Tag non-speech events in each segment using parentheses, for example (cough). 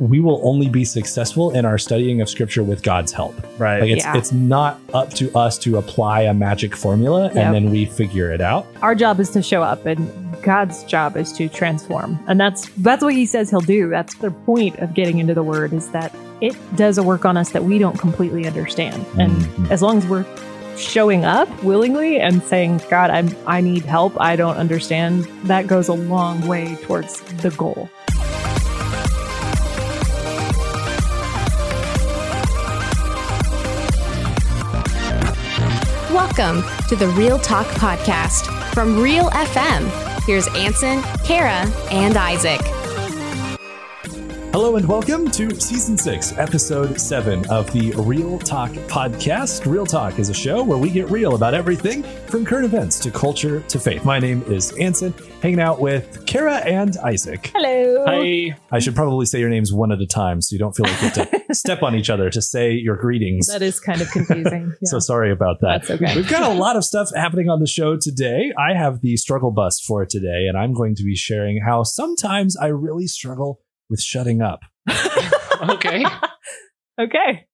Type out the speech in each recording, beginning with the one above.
we will only be successful in our studying of scripture with God's help. Right. Like it's Yeah. it's not up to us to apply a magic formula Yep. and then we figure it out. Our job is to show up, and God's job is to transform. And that's that's what He says He'll do. That's the point of getting into the Word is that it does a work on us that we don't completely understand. And Mhm. as long as we're showing up willingly and saying, "God, I'm I need help. I don't understand," that goes a long way towards the goal. Welcome to the Real Talk Podcast from Real FM. Here's Ansen, Kara, and Isaac. Hello and welcome to season six, episode seven of the Real Talk podcast. Real Talk is a show where we get real about everything from current events to culture to faith. My name is Ansen, hanging out with Kara and Isaac. Hello. Hi. I should probably say your names one at a time so you don't feel like you have to (laughs) step on each other to say your greetings. That is kind of confusing. Yeah. (laughs) So sorry about that. That's okay. We've got a lot of stuff happening on the show today. I have the struggle bus for today, and I'm going to be sharing how sometimes I really struggle with shutting up. (laughs) Okay. (laughs) okay.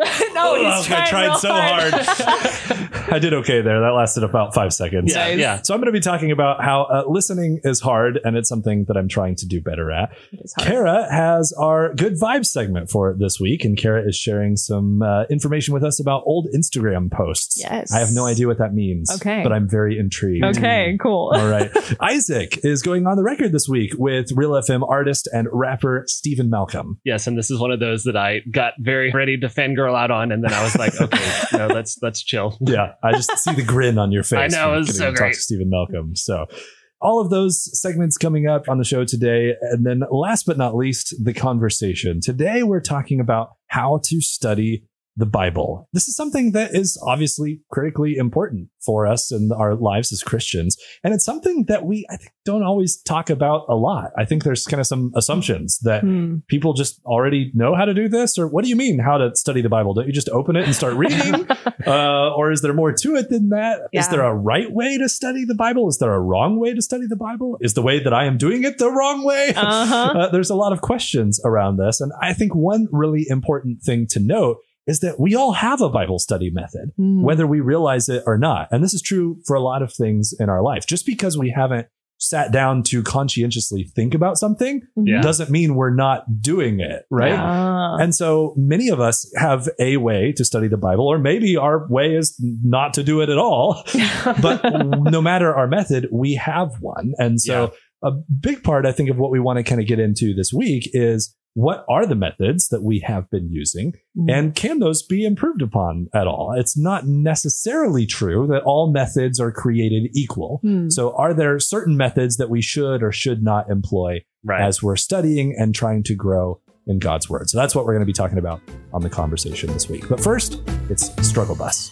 (laughs) no, Oh, he's I tried real so hard. (laughs) I did okay there. That lasted about five seconds. Yeah. Nice. Yeah. So I'm going to be talking about how uh, listening is hard, and it's something that I'm trying to do better at. It is hard. Kara has our good vibes segment for this week, and Kara is sharing some uh, information with us about old Instagram posts. Yes. I have no idea what that means. Okay. But I'm very intrigued. Okay, cool. All right. (laughs) Isaac is going on the record this week with Real FM artist and rapper Steven Malcolm. Yes, and this is one of those that I got very ready to fangirl out on, and then I was like, (laughs) okay, no, let's let's chill. Yeah, I just see the grin on your (laughs) face. I know, it was so to talk to Steven Malcolm. So, all of those segments coming up on the show today, and then last but not least, the conversation. Today, we're talking about how to study the Bible. This is something that is obviously critically important for us and our lives as Christians, and it's something that we I think don't always talk about a lot. I think there's kind of some assumptions that Hmm. people just already know how to do this or what do you mean how to study the bible don't you just open it and start (laughs) reading uh, or is there more to it than that? Is Yeah. there a right way to study the bible is there a wrong way to study the bible is the way that i am doing it the wrong way Uh-huh. (laughs) Uh, there's a lot of questions around this and i think one really important thing to note is that we all have a bible study method Hmm. whether we realize it or not. And this is true for a lot of things in our life. Just because we haven't sat down to conscientiously think about something Yeah. doesn't mean we're not doing it, right? Ah. And so many of us have a way to study the Bible, or maybe our way is not to do it at all. (laughs) But no matter our method, we have one. And so a big part, I think, of what we want to kind of get into this week is what are the methods that we have been using Mm. and can those be improved upon at all? It's not necessarily true that all methods are created equal. Hmm. So are there certain methods that we should or should not employ Right. as we're studying and trying to grow in God's word? So that's what we're going to be talking about on the conversation this week. But first, it's Struggle Bus.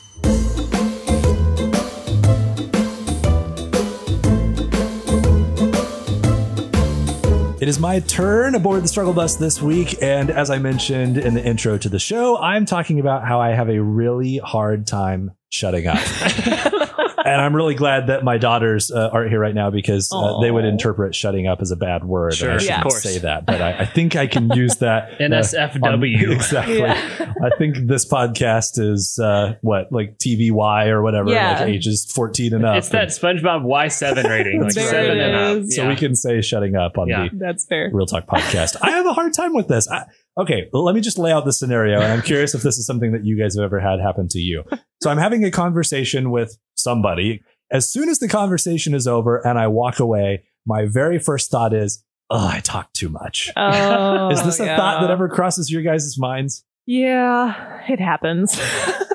It is my turn aboard the struggle bus this week. And as I mentioned in the intro to the show, I'm talking about how I have a really hard time shutting up. (laughs) and I'm really glad that my daughters uh, aren't here right now because uh, they would interpret shutting up as a bad word. Sure, and I shouldn't course. say that, but I, I think I can use that. (laughs) uh, on- NSFW. (laughs) exactly. Yeah. I think this podcast is uh, what, like TVY or whatever, Yeah. like ages 14 and up. It's that SpongeBob Y7 (laughs) rating, like seven and up. is. so we can say shutting up on Yeah. the That's fair. Real Talk podcast. I have a hard time with this. I, okay, well, let me just lay out the scenario, and I'm curious if this is something that you guys have ever had happen to you. So I'm having a conversation with somebody. As soon as the conversation is over and I walk away, my very first thought is, "Oh, I talk too much." (laughs) Oh, is this a yeah. thought that ever crosses your guys' minds? Yeah, it happens. (laughs)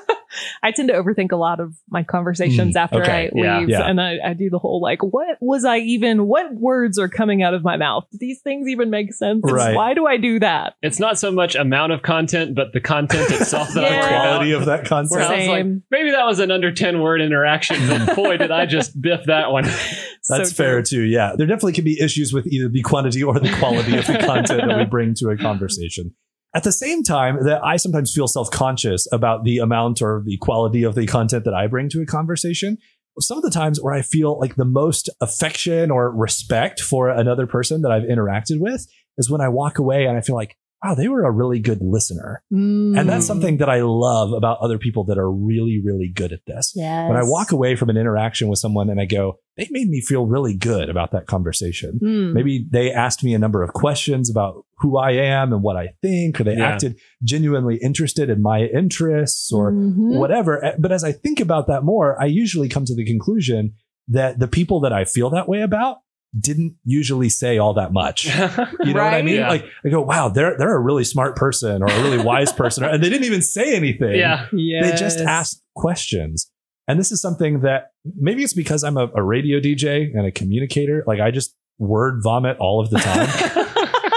I tend to overthink a lot of my conversations Mm, after okay. I Yeah. leave, Yeah. and I, I do the whole like, what was I even? What words are coming out of my mouth? Do these things even make sense? Right. Why do I do that? It's not so much amount of content, but the content itself that I Yeah. worry Quality of that content. concept. I was like, Same. maybe that was an under 10 word interaction, but boy, did I just biff that one. (laughs) That's So fair too. Yeah. There definitely can be issues with either the quantity or the quality of the (laughs) content that we bring to a conversation. At the same time, that I sometimes feel self conscious about the amount or the quality of the content that I bring to a conversation. Some of the times where I feel like the most affection or respect for another person that I've interacted with is when I walk away and I feel like, wow, they were a really good listener. Mm. And that's something that I love about other people that are really, really good at this. Yes. When I walk away from an interaction with someone and I go, they made me feel really good about that conversation. Mm. Maybe they asked me a number of questions about who I am and what I think, or they Yeah. acted genuinely interested in my interests or Mhm. whatever. Eh, But as I think about that more, I usually come to the conclusion that the people that I feel that way about didn't usually say all that much. (laughs) You know what I mean? Yeah. Like I go, wow, they're they're a really smart person or a really wise person, and they didn't even say anything. yeah. They just asked questions. And this is something that maybe it's because I'm a, a radio DJ and a communicator. Like I just word vomit all of the time. (laughs)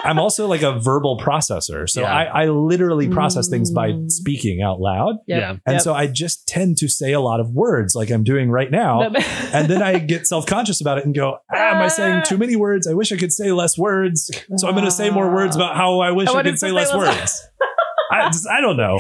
I'm also like a verbal processor. So Yeah. I, I literally process things by Mm. speaking out loud. Yep. Yeah. And Yep. so I just tend to say a lot of words like I'm doing right now. and then I get self conscious about it and go, ah, Am I saying too many words? I wish I could say less words. So I'm going to say more words about how I wish I I, wanted could say say less less- words. (laughs) I, just, I don't know.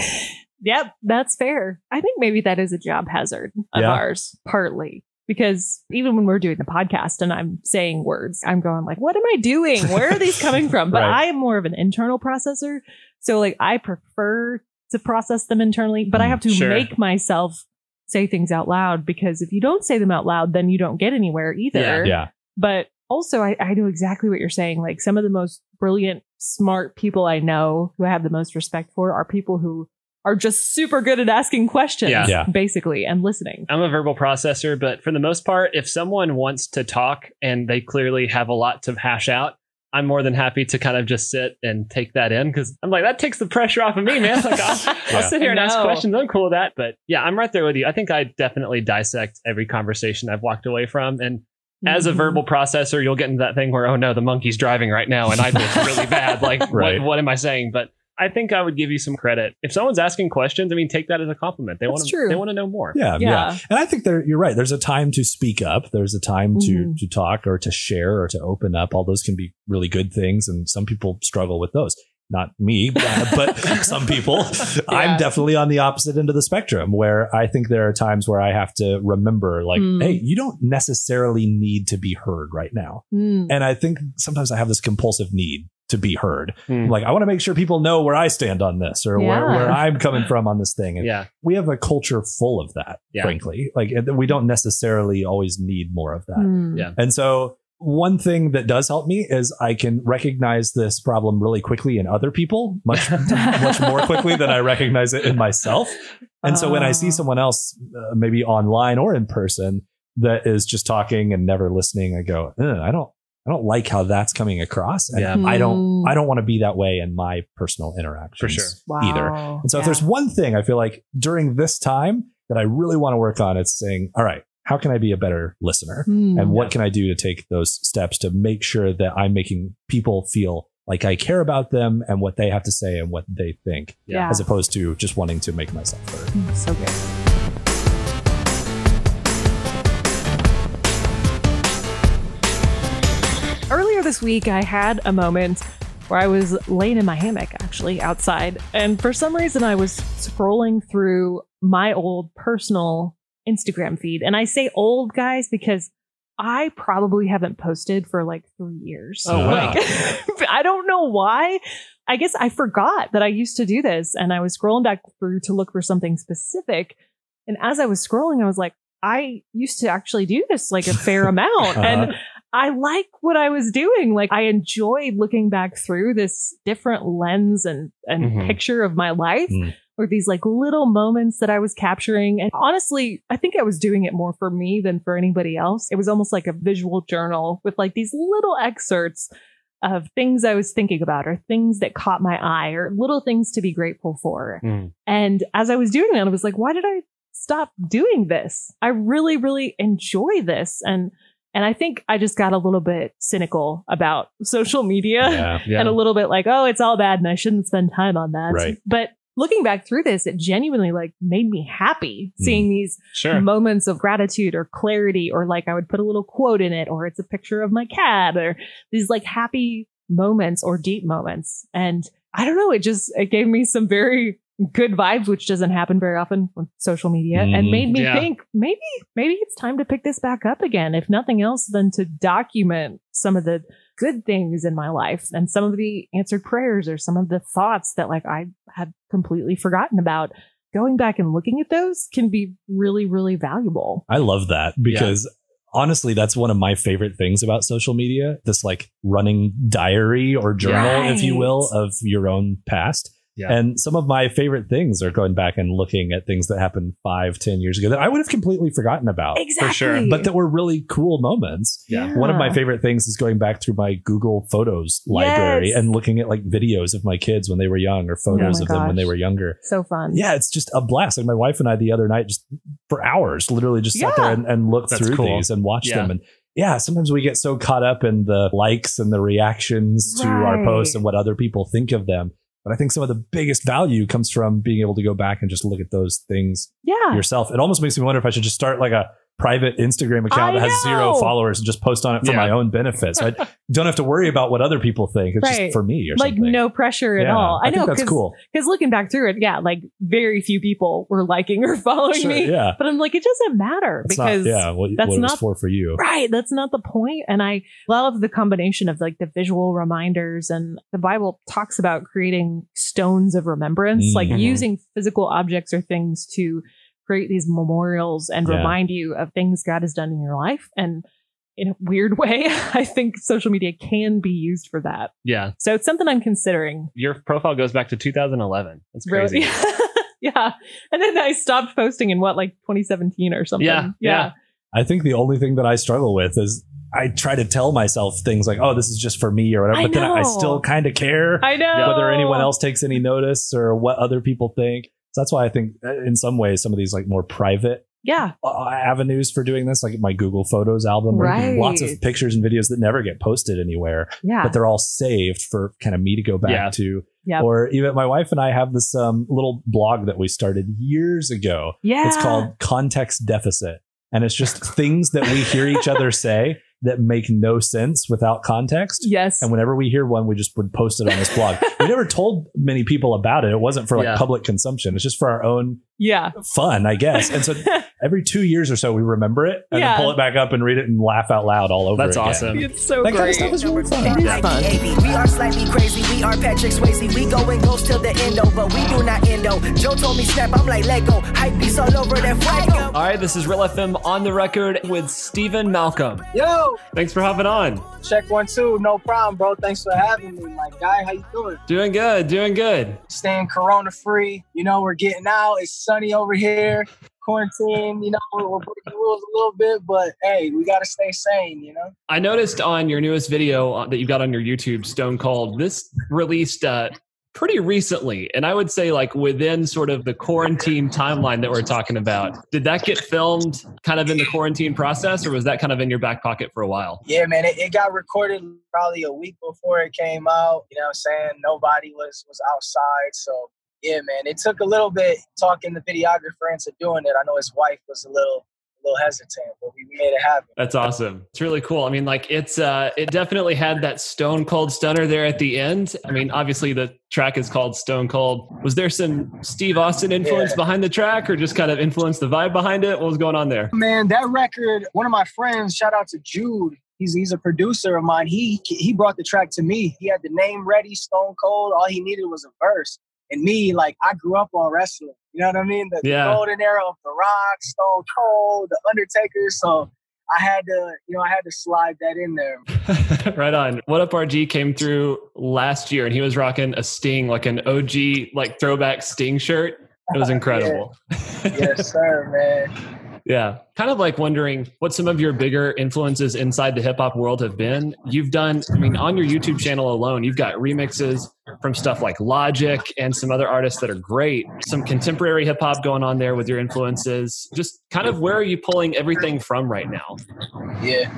Yep, that's fair. I think maybe that is a job hazard of Yeah. ours, partly. Because even when we're doing the podcast and I'm saying words, I'm going like, what am I doing? Where are these coming from? (laughs) But Right. I am more of an internal processor. So like I prefer to process them internally, but I Mm, have to sure. make myself say things out loud because if you don't say them out loud, then you don't get anywhere either. Yeah. But also, I, I know exactly what you're saying. Like some of the most brilliant, smart people I know who I have the most respect for are people who are just super good at asking questions, Yeah. Yeah. basically, and listening. I'm a verbal processor, but for the most part, if someone wants to talk and they clearly have a lot to hash out, I'm more than happy to kind of just sit and take that in because I'm like, that takes the pressure off of me, man. Like, I'll, (laughs) Yeah. I'll sit here and ask questions. I'm cool with that. But yeah, I'm right there with you. I think I definitely dissect every conversation I've walked away from. And as a Mhm. verbal processor, you'll get into that thing where, oh no, the monkey's driving right now and I feel really bad. Like, Right. what, what am I saying? But I think I would give you some credit. If someone's asking questions, I mean, take that as a compliment. They want to, true. they want to know more. Yeah, yeah. Yeah. And I think there you're right. There's a time to speak up. There's a time to Mhm. to talk or to share or to open up. All those can be really good things and some people struggle with those. Not me, (laughs) but some people. (laughs) I'm definitely on the opposite end of the spectrum where I think there are times where I have to remember like, Mm. hey, you don't necessarily need to be heard right now. Mm. And I think sometimes I have this compulsive need to be heard. Hmm. Like I want to make sure people know where I stand on this or where, Yeah. where I'm coming from on this thing. And Yeah. we have a culture full of that, Yeah. frankly. Like we don't necessarily always need more of that. Mm. Yeah. And so one thing that does help me is I can recognize this problem really quickly in other people, much (laughs) much more quickly than I recognize it in myself. And so when I see Ah. someone else, uh, maybe online or in person, that is just talking and never listening, I go, I don't, I don't like how that's coming across. And Yeah. I don't, Mm. I don't want to be that way in my personal interactions For sure. Wow. either. And so if there's one thing I feel like during this time that I really want to work on, it's saying, all right, how can I be a better listener? Mm. And what can I do to take those steps to make sure that I'm making people feel like I care about them and what they have to say and what they think, yeah. as opposed to just wanting to make myself heard. Mm, so good. This week, I had a moment where I was laying in my hammock, actually, outside. And for some reason, I was scrolling through my old personal Instagram feed. And I say old, guys, because I probably haven't posted for like three years. Oh, wow. Like, (laughs) I don't know why. I guess I forgot that I used to do this and I was scrolling back through to look for something specific. And as I was scrolling, I was like, I used to actually do this like a fair (laughs) amount. Uh-huh. And I like what I was doing. Like I enjoyed looking back through this different lens and, and Mhm. picture of my life. Mm. Or these like little moments that I was capturing. And honestly, I think I was doing it more for me than for anybody else. It was almost like a visual journal with like these little excerpts of things I was thinking about or things that caught my eye or little things to be grateful for. Hmm. And as I was doing that, I was like, why did I stop doing this? I really, really enjoy this. And and I think I just got a little bit cynical about social media Yeah. (laughs) Yeah. and a little bit like, oh, it's all bad and I shouldn't spend time on that. Right. But looking back through this, it genuinely like made me happy Hmm. seeing these sure. moments of gratitude or clarity, or like I would put a little quote in it, or it's a picture of my cat, or these like happy moments or deep moments. And I don't know, it just it gave me some very good vibes, which doesn't happen very often with social media, and Mhm. made me Yeah. think maybe maybe it's time to pick this back up again. If nothing else, than to document some of the good things in my life and some of the answered prayers or some of the thoughts that like I had completely forgotten about. Going back and looking at those can be really, really valuable. I love that because honestly, that's one of my favorite things about social media. This like running diary or journal, if you will, of your own past. Yeah. And some of my favorite things are going back and looking at things that happened five, ten years ago that I would have completely forgotten about, Exactly. sure. but that were really cool moments. Yeah. One of my favorite things is going back through my Google Photos library Yes. and looking at like videos of my kids when they were young or photos oh my of them when they were younger. so fun. Yeah, it's just a blast. Like my wife and I the other night, just for hours, literally just sat there and, and looked That's through cool. these and watched Yeah. them. And yeah, sometimes we get so caught up in the likes and the reactions to our posts and what other people think of them. But I think some of the biggest value comes from being able to go back and just look at those things Yeah. yourself. It almost makes me wonder if I should just start like a private Instagram account I that has zero followers and just post on it for Yeah. my own benefit. So I (laughs) don't have to worry about what other people think. It's Right. just for me or like something. no pressure at Yeah, all. I, know think that's because cool. looking back through it, yeah, like very few people were liking or (laughs) following Sure, me. yeah. But I'm like, it doesn't matter That's because not, yeah, what, that's what it was not- for for you. Right. That's not the point. And I love the combination of like the visual reminders and the Bible talks about creating stones of remembrance, like Mhm. using physical objects or things to create these memorials and Yeah. remind you of things God has done in your life. And in a weird (laughs) way, I think social media can be used for that. Yeah. So it's something I'm considering. Your profile goes back to 2011. That's crazy. Really. (laughs) yeah. And then I stopped posting in what, like 2017 or something. Yeah, yeah. I think the only thing that I struggle with is I try to tell myself things like, "Oh, this is just for me" or whatever, I but then I know. still kind of care I know. whether anyone else takes any notice or what other people think. So that's why I think, uh, in some ways, some of these like more private Yeah. uh, avenues for doing this, like my Google Photos album, where Right. lots of pictures and videos that never get posted anywhere, Yeah. but they're all saved for kind of me to go back Yeah. to. Yep. Or even my wife and I have this um, little blog that we started years ago yeah. it's called context deficit. And it's just things that we hear each other say that make no sense without context. Yes. And whenever we hear one, we just would post it on this blog. we never told many people about it. It wasn't for like Yeah. public consumption. It's just for our own yeah. fun, I guess. And so (laughs) every two years or so, we remember it and Yeah. then pull it back up and read it and laugh out loud all over That's again. awesome. It's so That kind great. of stuff is really fun. It is fun. We are slightly crazy. We are Patrick Swayze. We go and goes till the endo, but we do not endo. Joe told me snap. I'm like Lego. Hype beats all over that fuego. All right, this is Real FM on the record with Steven Malcolm. Yo, Thanks for hopping on. check one two, no problem, bro. Thanks for having me, my guy. How you doing? Doing good, doing good. Staying corona free. You know, we're getting out. It's sunny over here. Quarantine. You know, we're, we're breaking rules a little bit, but hey, we gotta stay sane. You know. I noticed on your newest video uh, that you got on your YouTube, Stone Cold, this released uh, pretty recently. And I would say, like, within sort of the quarantine timeline that we're talking about. Did that get filmed kind of in the quarantine process, or was that kind of in your back pocket for a while? Yeah, man. It, it got recorded probably a week before it came out. You know, what I'm saying nobody was was outside, so. Yeah, man. It took a little bit talking the videographer into doing it. I know his wife was a little, a little hesitant, but we made it happen. That's awesome. It's really cool. I mean, like it's uh it definitely had that stone cold stunner there at the end. I mean, obviously the track is called Stone Cold. Was there some Steve Austin influence Yeah. behind the track or just kind of influenced the vibe behind it? What was going on there? Man, that record, one of my friends, shout out to Jude. He's he's a producer of mine. He he brought the track to me. He had the name ready, Stone Cold. All he needed was a verse. And me, like I grew up on wrestling. You know what I mean? The, the golden era of The Rock, Stone Cold, The Undertaker. So I had to, you know, I had to slide that in there. (laughs) right on. What Up RG came through last year and he was rocking a Sting, like an OG, like throwback Sting shirt. It was (laughs) incredible. Yes, sir, man. Yeah. Kind of like wondering what some of your bigger influences inside the hip hop world have been. You've done, I mean, on your YouTube channel alone, you've got remixes from stuff like Logic and some other artists that are great. Some contemporary hip hop going on there with your influences. Just kind of where are you pulling everything from right now? Yeah.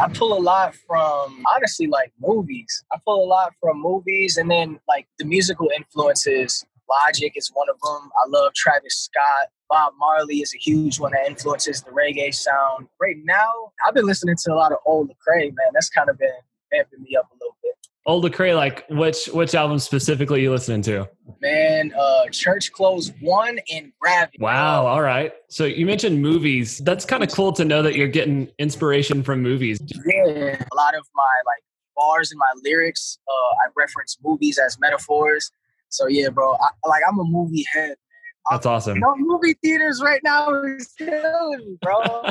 I pull a lot from honestly like movies. I pull a lot from movies and then like the musical influences. Logic is one of them. I love Travis Scott. Bob Marley is a huge one that influences the reggae sound. Right now, I've been listening to a lot of old Lecrae, man. That's kind of been amping me up a little bit. Old Lecrae, like which which album specifically you listening to? Man, uh Church Clothes One and Gravity. Wow. All right. So you mentioned movies. That's kind of cool to know that you're getting inspiration from movies. Yeah. A lot of my like bars and my lyrics. Uh, I reference movies as metaphors. So yeah, bro, I, like I'm a movie head. That's awesome. You know, movie theaters right now (laughs) is killing me, bro.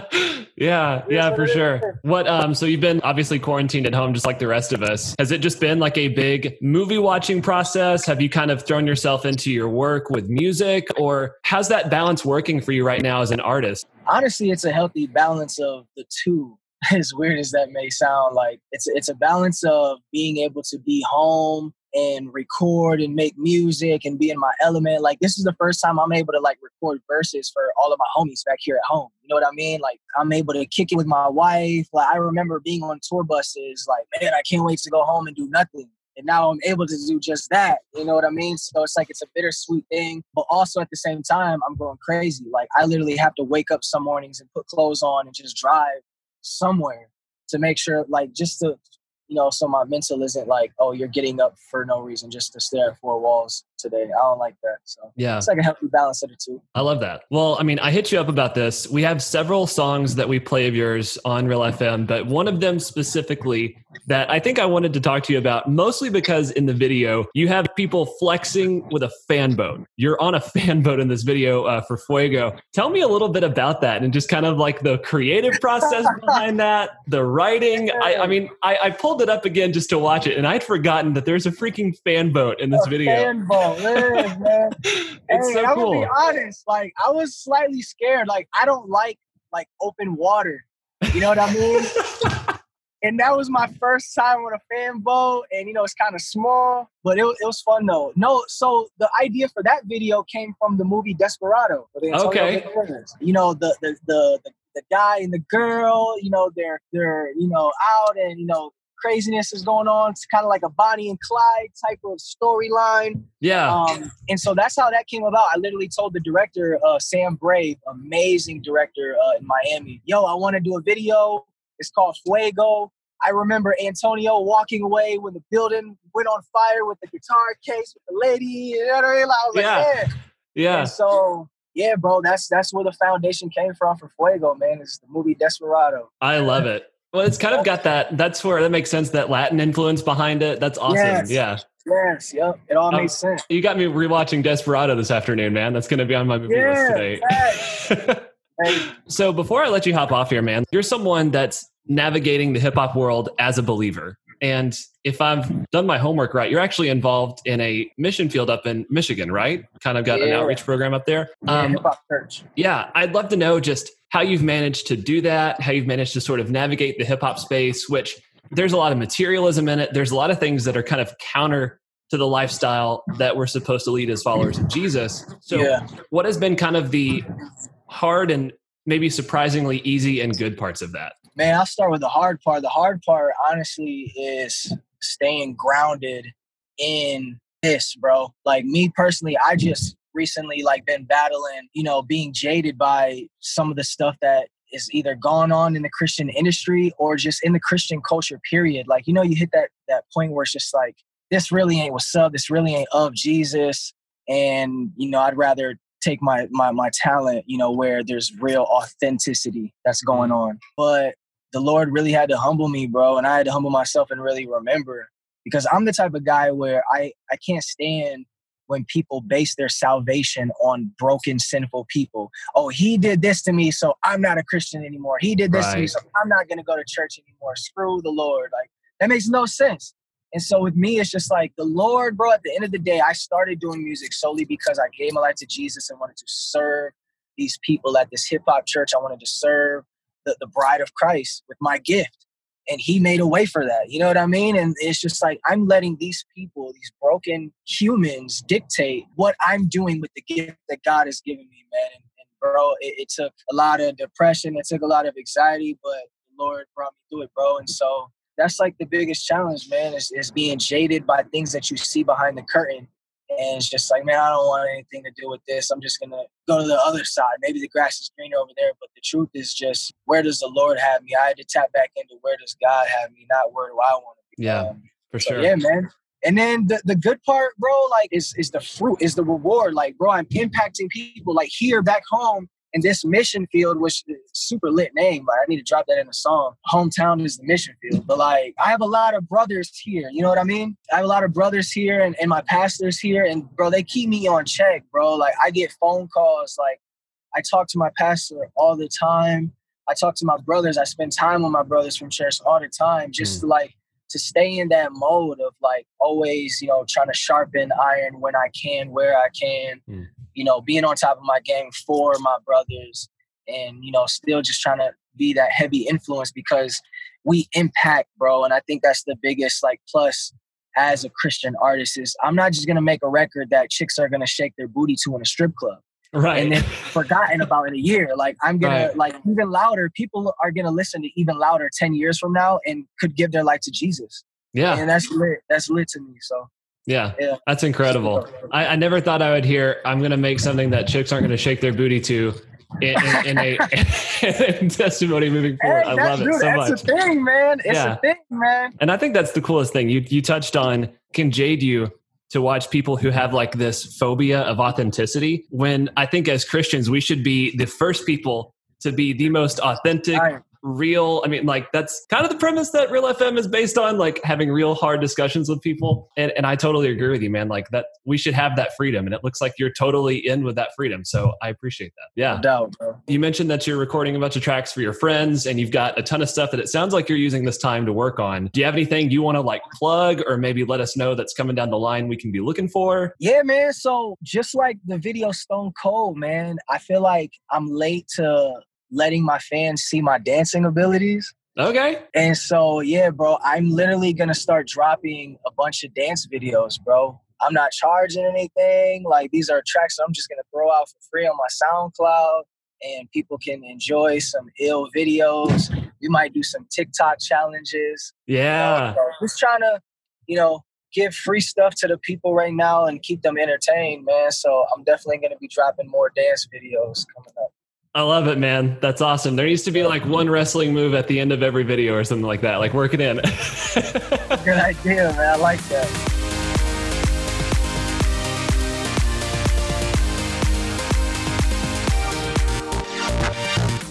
yeah, yeah, for sure. What um so you've been obviously quarantined at home just like the rest of us. Has it just been like a big movie watching process? Have you kind of thrown yourself into your work with music or how's that balance working for you right now as an artist? Honestly, it's a healthy balance of the two. (laughs) As weird as that may sound, like it's it's a balance of being able to be home and record and make music and be in my element. Like this is the first time I'm able to like record verses for all of my homies back here at home. You know what I mean? Like I'm able to kick it with my wife. Like I remember being on tour buses, like, man, I can't wait to go home and do nothing. And now I'm able to do just that. You know what I mean? So it's like it's a bittersweet thing. But also at the same time, I'm going crazy. Like I literally have to wake up some mornings and put clothes on and just drive somewhere to make sure like just to you know, so my mental isn't like, oh, you're getting up for no reason just to stare at four walls today. I don't like that. So yeah, it's like a healthy balance of the two. I love that. Well, I mean, I hit you up about this. We have several songs that we play of yours on Real FM, but one of them specifically that I think I wanted to talk to you about, mostly because in the video you have people flexing with a fan boat. You're on a (laughs) fan boat in this video uh, for Fuego. Tell me a little bit about that and just kind of like the creative process (laughs) behind that, the writing. I, I mean, I, I pulled pulled it up again just to watch it, and I'd forgotten that there's a freaking fan boat in this a video. (laughs) Fan boat, man. it's hey, so I'm cool. gonna be honest. Like I was slightly scared. Like I don't like like open water. You know what I mean? (laughs) and that was my first time on a fan boat, and you know it's kind of small, but it, it was fun though. No, so the idea for that video came from the movie Desperado. the Okay. You know the the the the, the guy and the girl. You know they're they're you know out and you know craziness is going on. It's kind of like a Bonnie and Clyde type of storyline. Yeah. Um, and so that's how that came about. I literally told the director, uh, Sam Brave, amazing director uh, in Miami, yo, I want to do a video. It's called Fuego. I remember Antonio walking away when the building went on fire with the guitar case with the lady. You know what I mean? I was like, Yeah. yeah. yeah. And so, yeah, bro, that's that's where the foundation came from for Fuego, man. It's the movie Desperado. I love it. Well, it's kind of got that. That's where that makes sense. That Latin influence behind it. That's awesome. Yes. Yeah. Yes, yep. It all Um, makes sense. You got me rewatching Desperado this afternoon, man. That's going to be on my movie Yeah, list today. (laughs) So before I let you hop off here, man, you're someone that's navigating the hip hop world as a believer. And if I've done my homework right, you're actually involved in a mission field up in Michigan, right? Kind of got an outreach program up there. yeah, Um, hip church. yeah, I'd love to know just how you've managed to do that, how you've managed to sort of navigate the hip hop space, which there's a lot of materialism in it. There's a lot of things that are kind of counter to the lifestyle that we're supposed to lead as followers of Jesus. So, Yeah. what has been kind of the hard and maybe surprisingly easy and good parts of that? Man, I'll start with the hard part. The hard part, honestly, is staying grounded in this, bro. Like me personally, I just recently like been battling, you know, being jaded by some of the stuff that is either gone on in the Christian industry or just in the Christian culture, period. Like, you know, you hit that that point where it's just like, this really ain't what's up, this really ain't of Jesus. And, you know, I'd rather take my my my talent, you know, where there's real authenticity that's going on. But the Lord really had to humble me, bro, and I had to humble myself and really remember because I'm the type of guy where I I can't stand when people base their salvation on broken sinful people. Oh, he did this to me, so I'm not a Christian anymore. He did this to me, so I'm not going to go to church anymore. Screw the Lord. Like that makes no sense. And so with me, it's just like the Lord, bro. At the end of the day, I started doing music solely because I gave my life to Jesus and wanted to serve these people at this hip hop church. I wanted to serve the, the bride of Christ with my gift. And he made a way for that. You know what I mean? And it's just like I'm letting these people, these broken humans, dictate what I'm doing with the gift that God has given me, man. And, and bro, it, it took a lot of depression, it took a lot of anxiety, but the Lord brought me through it, bro. And so that's like the biggest challenge, man, is, is being jaded by things that you see behind the curtain. And it's just like, man, I don't want anything to do with this. I'm just gonna go to the other side. Maybe the grass is greener over there, but the truth is just where does the Lord have me? I had to tap back into where does God have me, not where do I want to be. Yeah, Um, For so, sure. yeah, man. And then the, the good part, bro, like is is the fruit, is the reward. Like, bro, I'm impacting people. Like here back home And this mission field, which is a super lit name, like I need to drop that in the song. Hometown is the mission field. But like I have a lot of brothers here, you know what I mean? I have a lot of brothers here and, and my pastors here. And bro, they keep me on check, bro. Like I get phone calls, like I talk to my pastor all the time. I talk to my brothers. I spend time with my brothers from church all the time, just to like to stay in that mode of like always, you know, trying to sharpen iron when I can, where I can, Mm. You know, being on top of my game for my brothers and, you know, still just trying to be that heavy influence because we impact, bro. And I think that's the biggest like plus as a Christian artist is I'm not just gonna make a record that chicks are gonna shake their booty to in a strip club Right. and then (laughs) forgotten about in a year. Like I'm gonna Right. like even louder. People are gonna listen to even louder ten years from now and could give their life to Jesus. yeah. And that's lit. That's lit to me. So Yeah. Yeah. That's incredible. I, I never thought I would hear I'm going to make something that chicks aren't going to shake their booty to in, in, in a (laughs) in testimony moving forward. Hey, I love it so that's much. a thing, man. It's Yeah. a thing, man. And I think that's the coolest thing. You you touched on can jade you to watch people who have like this phobia of authenticity when I think as Christians we should be the first people to be the most authentic. Real. I mean, like that's kind of the premise that Real FM is based on, like having real hard discussions with people. And and I totally agree with you, man. Like that we should have that freedom. And it looks like you're totally in with that freedom. So I appreciate that. Yeah. No doubt, bro. You mentioned that you're recording a bunch of tracks for your friends and you've got a ton of stuff that it sounds like you're using this time to work on. Do you have anything you want to like plug or maybe let us know that's coming down the line we can be looking for? Yeah, man. So just like the video Stone Cold, man, I feel like I'm late to letting my fans see my dancing abilities. Okay. And so, yeah, bro, I'm literally gonna start dropping a bunch of dance videos, bro. I'm not charging anything. Like these are tracks I'm just gonna throw out for free on my SoundCloud, and people can enjoy some ill videos. We might do some TikTok challenges. Yeah. So just trying to, you know, give free stuff to the people right now and keep them entertained, man. So I'm definitely gonna be dropping more dance videos coming up. I love it, man. That's awesome. There needs to be like one wrestling move at the end of every video or something like that. Like work it in. (laughs) Good idea, man. I like that.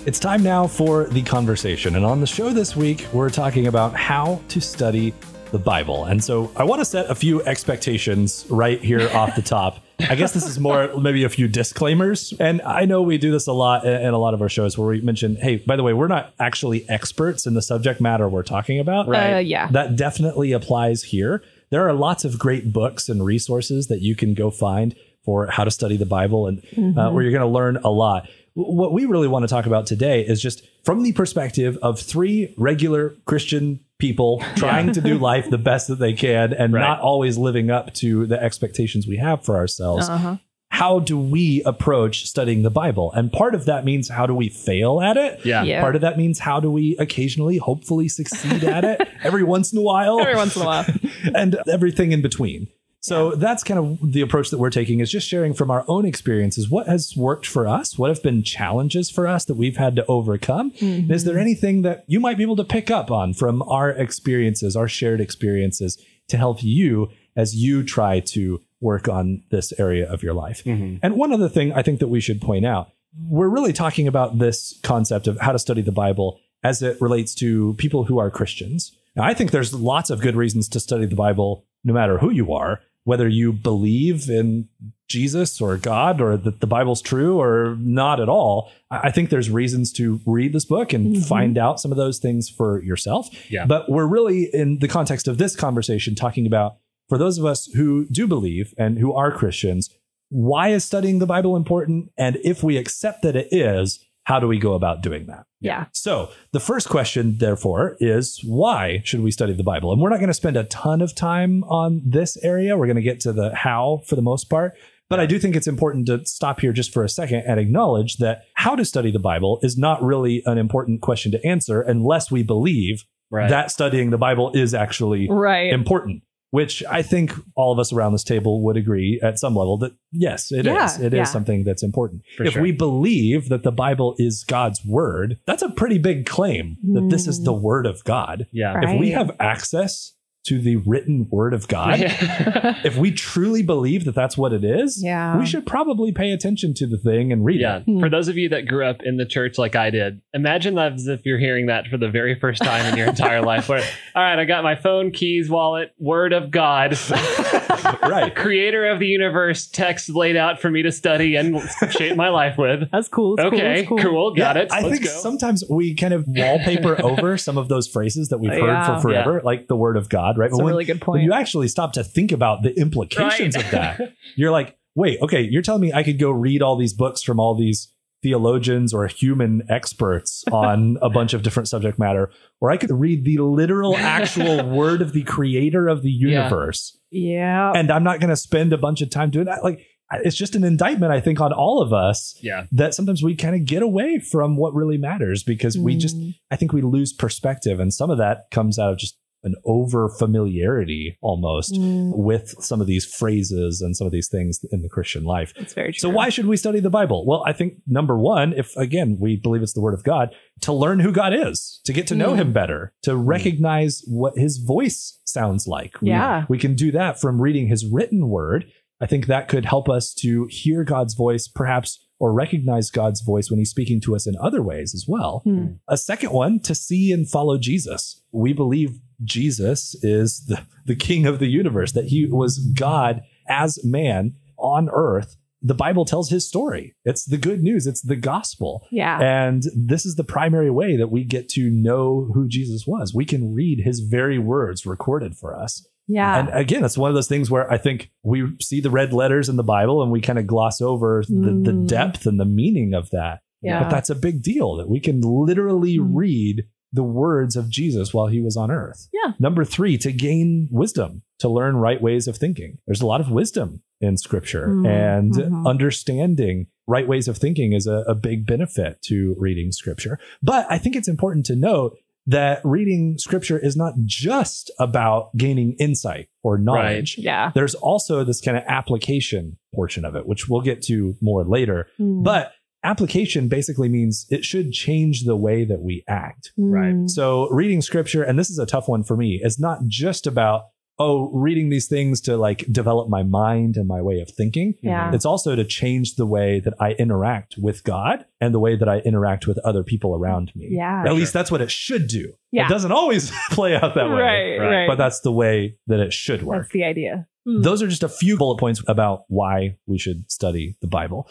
It's time now for the conversation. And on the show this week, we're talking about how to study the Bible. And so I want to set a few expectations right here (laughs) off the top. I guess this is more maybe a few disclaimers. And I know we do this a lot in a lot of our shows where we mention, hey, by the way, we're not actually experts in the subject matter we're talking about. Right. Uh, yeah. That definitely applies here. There are lots of great books and resources that you can go find for how to study the Bible and uh, where you're going to learn a lot. What we really want to talk about today is just from the perspective of three regular Christian people (laughs) trying to do (laughs) life the best that they can and Right. not always living up to the expectations we have for ourselves Uh-huh. how do we approach studying the Bible? And part of that means how do we fail at it? yeah. Yeah. Part of that means how do we occasionally, hopefully, succeed at it (laughs) every once in a while? Every once in a while. and everything in between. So that's kind of the approach that we're taking is just sharing from our own experiences what has worked for us, what have been challenges for us that we've had to overcome. And is there anything that you might be able to pick up on from our experiences, our shared experiences to help you as you try to work on this area of your life? Mm-hmm. And one other thing I think that we should point out we're really talking about this concept of how to study the Bible as it relates to people who are Christians. Now, I think there's lots of good reasons to study the Bible, no matter who you are, whether you believe in Jesus or God or that the Bible's true or not at all. I I think there's reasons to read this book and mm-hmm. find out some of those things for yourself. Yeah. But we're really, in the context of this conversation, talking about for those of us who do believe and who are Christians, why is studying the Bible important? And if we accept that it is, how do we go about doing that? Yeah. So the first question, therefore, is why should we study the Bible? And we're not going to spend a ton of time on this area. We're going to get to the how for the most part. But I do think it's important to stop here just for a second and acknowledge that how to study the Bible is not really an important question to answer unless we believe Right. that studying the Bible is actually Right. important, which I think all of us around this table would agree at some level that yes, it is. Yeah, It is yeah. something that's important. For if sure. we believe that the Bible is God's word, that's a pretty big claim that this is mm. the word of God. yeah. Right. If we have access to the written word of God, (laughs) if we truly believe that that's what it is, Yeah. we should probably pay attention to the thing and read Yeah. it. For those of you that grew up in the church like I did, imagine that as if you're hearing that for the very first time in your entire life. Where, all right, I got my phone, keys, wallet, word of God, (laughs) (laughs) Right. creator of the universe, text laid out for me to study and shape my life with. That's cool. That's cool, Okay, that's cool. Got Yeah, it. I Let's think go. sometimes we kind of wallpaper over some of those phrases that we've heard Yeah. for forever, like the word of God, right? That's But a when, really good point. when you actually stop to think about the implications Right. of that, (laughs) you're like, wait, okay, you're telling me I could go read all these books from all these theologians or human experts (laughs) on a bunch of different subject matter, or I could read the literal, actual (laughs) word of the creator of the universe. yeah. And I'm not going to spend a bunch of time doing that. Like, it's just an indictment, I think, on all of us yeah. that sometimes we kind of get away from what really matters because we just Mm. I think we lose perspective and some of that comes out of just an over familiarity almost Mm. with some of these phrases and some of these things in the Christian life. That's very true. So why should we study the Bible? Well, I think number 1, if again we believe it's the word of God, to learn who God is, to get to know Mm. him better, to recognize what his voice sounds like. We- Yeah. We can do that from reading his written word. I think that could help us to hear God's voice perhaps or recognize God's voice when he's speaking to us in other ways as well. Hmm. A second one, to see and follow Jesus. We believe Jesus is the, the king of the universe, that he was God as man on earth. The Bible tells his story. It's the good news, it's the gospel. Yeah. And this is the primary way that we get to know who Jesus was. We can read his very words recorded for us. yeah. And again, it's one of those things where I think we see the red letters in the Bible and we kind of gloss over the, the Mm. depth and the meaning of that. yeah. But that's a big deal that we can literally Mm. read the words of Jesus while he was on earth. Yeah. Number three, to gain wisdom, to learn right ways of thinking. There's a lot of wisdom in scripture, Mm, and mhm. understanding right ways of thinking is a, a big benefit to reading scripture. But I think it's important to note that reading scripture is not just about gaining insight or knowledge. yeah. There's also this kind of application portion of it, which we'll get to more later. Mm. But application basically means it should change the way that we act. Right. Mm. So reading scripture, and this is a tough one for me, is not just about, oh, reading these things to like develop my mind and my way of thinking. Yeah. It's also to change the way that I interact with God and the way that I interact with other people around me. Yeah. At least that's what it should do. Yeah. It doesn't always (laughs) play out that way. Right. Right. Right. But that's the way that it should work. That's the idea. Mm. Those are just a few bullet points about why we should study the Bible.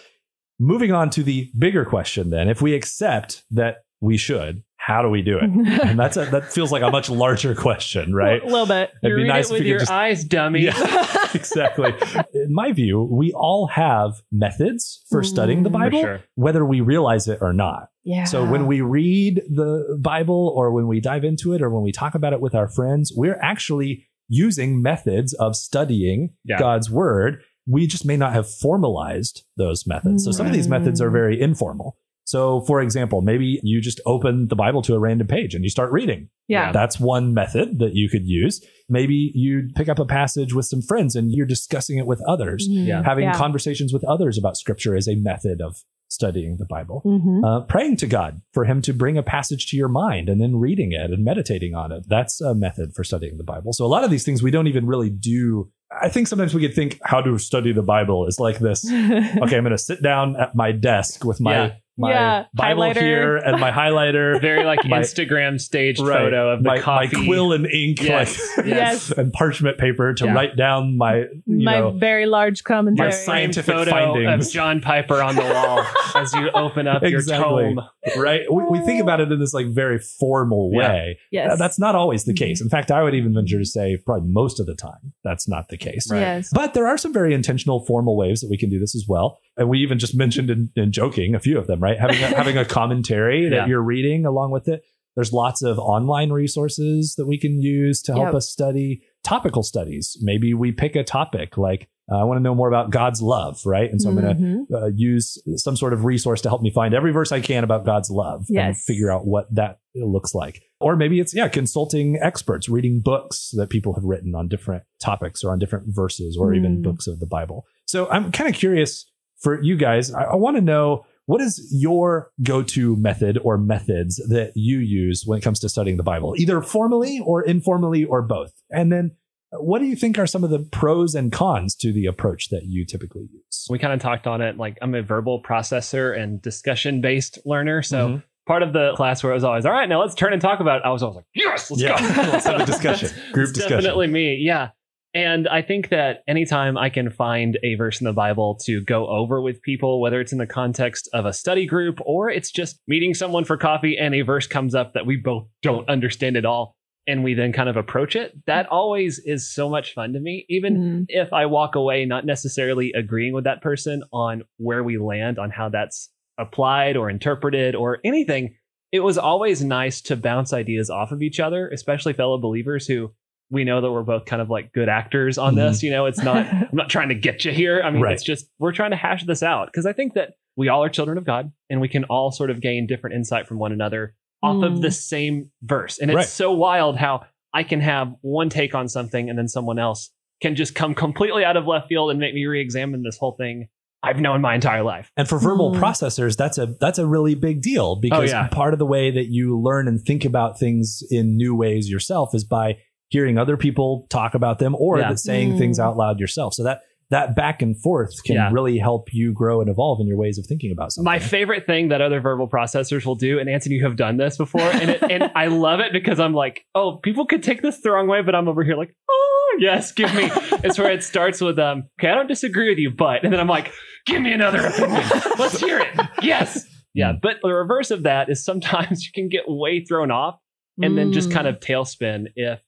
Moving on to the bigger question then, if we accept that we should, how do we do it? (laughs) And that's a, that feels like a much larger question, right? A little bit. It'd you be nice it with your just- eyes, dummy. Yeah, (laughs) exactly. In my view, we all have methods for studying the Mm. Bible, sure. whether we realize it or not. Yeah. So when we read the Bible or when we dive into it or when we talk about it with our friends, we're actually using methods of studying Yeah. God's word. We just may not have formalized those methods. So some of these methods are very informal. So for example, maybe you just open the Bible to a random page and you start reading. yeah. That's one method that you could use. Maybe you pick up a passage with some friends and you're discussing it with others. Mm. Yeah. Having Yeah. conversations with others about scripture is a method of studying the Bible Mhm. uh, praying to God for Him to bring a passage to your mind and then reading it and meditating on it. That's a method for studying the Bible. So a lot of these things we don't even really do. I think sometimes we could think how to study the Bible is like this. (laughs) Okay, I'm going to sit down at my desk with my Yeah. My Yeah, Bible highlighter. here and my highlighter. (laughs) Very like My- Instagram staged Right. photo of the my, coffee. my quill and ink Yes. like, (laughs) (laughs) Yes. and parchment paper to Yeah. write down my you My know very large commentary. my scientific photo findings. of John Piper on the wall as you open up Exactly. your tome. right we, we think about it in this like very formal Yeah. way Yes. Uh, that's not always the case. In fact, I would even venture to say probably most of the time that's not the case. Right. Yes. But there are some very intentional formal ways that we can do this as well. And we even just mentioned in, in joking a few of them, right? Having a, (laughs) having a commentary that Yeah. you're reading along with it. There's lots of online resources that we can use to help Yep. us study topical studies. Maybe we pick a topic like uh, I want to know more about God's love, right? And so I'm going to uh, use some sort of resource to help me find every verse I can about God's love and figure out what that looks like. Or maybe it's, yeah, consulting experts, reading books that people have written on different topics or on different verses or even Mm. books of the Bible. So I'm kind of curious for you guys. I, I want to know What is your go-to method or methods that you use when it comes to studying the Bible, either formally or informally or both? And then what do you think are some of the pros and cons to the approach that you typically use? We kind of talked on it. Like I'm a verbal processor and discussion based learner. So Mhm. part of the class where I was always, all right, now let's turn and talk about it. I was always like, yes, let's Yeah. go. Let's have a (laughs) discussion. Group discussion. Definitely me. Yeah. And I think that anytime I can find a verse in the Bible to go over with people, whether it's in the context of a study group or it's just meeting someone for coffee and a verse comes up that we both don't understand at all, and we then kind of approach it, that always is so much fun to me. Even Mhm. if I walk away not necessarily agreeing with that person on where we land on how that's applied or interpreted or anything, it was always nice to bounce ideas off of each other, especially fellow believers who we know that we're both kind of like good actors on this. You know, it's not, (laughs) I'm not trying to get you here. I mean, Right. it's just, we're trying to hash this out because I think that we all are children of God and we can all sort of gain different insight from one another off of Mm. the same verse. And it's Right. so wild how I can have one take on something and then someone else can just come completely out of left field and make me re-examine this whole thing I've known my entire life. And for verbal Mm. processors, that's a that's a really big deal because yeah. part of the way that you learn and think about things in new ways yourself is by hearing other people talk about them or Yeah. saying Mm. things out loud yourself. So that that back and forth can Yeah. really help you grow and evolve in your ways of thinking about something. My favorite thing that other verbal processors will do, and Anthony, you have done this before, and it, and I love it because I'm like, oh, people could take this the wrong way, but I'm over here like, oh yes, give me. it's where it starts with, um, okay, I don't disagree with you, but, and then I'm like, give me another opinion. (laughs) Let's hear it. Yes. Yeah. Mm. But the reverse of that is sometimes you can get way thrown off and then just Mm. kind of tailspin if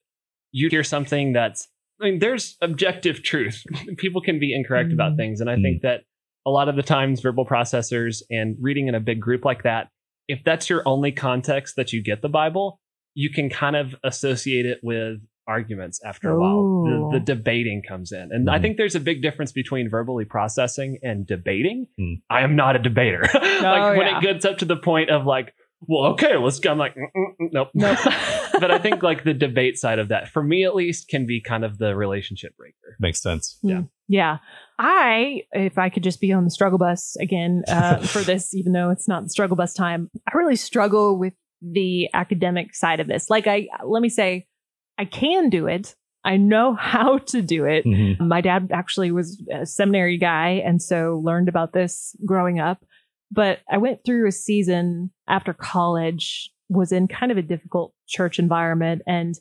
you hear something that's I mean, there's objective truth. (laughs) People can be incorrect about Mm. things. And I think that a lot of the times verbal processors and reading in a big group like that, if that's your only context that you get the Bible, you can kind of associate it with arguments after a while. The, the debating comes in. And I Mhm. think there's a big difference between verbally processing and debating. Mm. I am not a debater. (laughs) like when yeah. it gets up to the point of like, well, okay, let's go. I'm like, mm, mm, mm, nope. Nope. (laughs) but I think like the debate side of that, for me at least, can be kind of the relationship breaker. Makes sense. Yeah. Yeah. I, if I could just be on the struggle bus again uh, (laughs) for this, even though it's not the struggle bus time, I really struggle with the academic side of this. Like, I, let me say, I can do it. I know (laughs) how to do it. Mhm. My dad actually was a seminary guy and so learned about this growing up. But I went through a season after college, was in kind of a difficult church environment and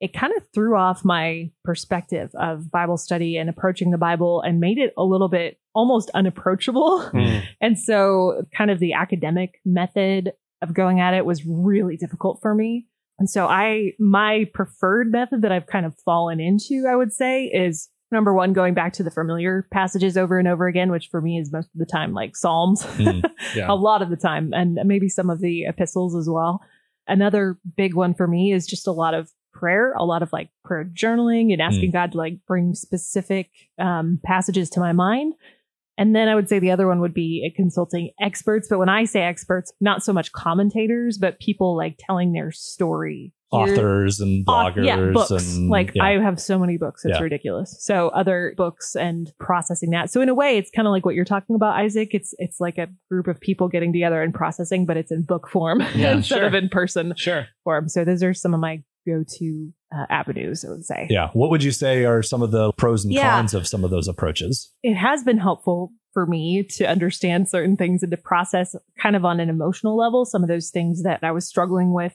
it kind of threw off my perspective of Bible study and approaching the Bible and made it a little bit almost unapproachable. (laughs) Mm. And so, kind of the academic method of going at it was really difficult for me. And so, I, my preferred method that I've kind of fallen into, I would say, is number one, going back to the familiar passages over and over again, which for me is most of the time like Psalms, Mm. (laughs) Yeah. a lot of the time, and maybe some of the epistles as well. Another big one for me is just a lot of prayer, a lot of like prayer journaling and asking God to like bring specific um, passages to my mind. And then I would say the other one would be consulting experts. But when I say experts, not so much commentators, but people like telling their story. Authors and bloggers yeah, books. and like yeah. I have so many books, it's Yeah. ridiculous. So other books and processing that. So in a way, it's kind of like what you're talking about, Isaac. It's it's like a group of people getting together and processing, but it's in book form (laughs) Yeah, instead sure. of in person Sure. form. So those are some of my go-to uh, avenues. I would say. yeah. What would you say are some of the pros and cons of some of those approaches? it has been helpful for me to understand certain things and to process kind of on an emotional level some of those things that I was struggling with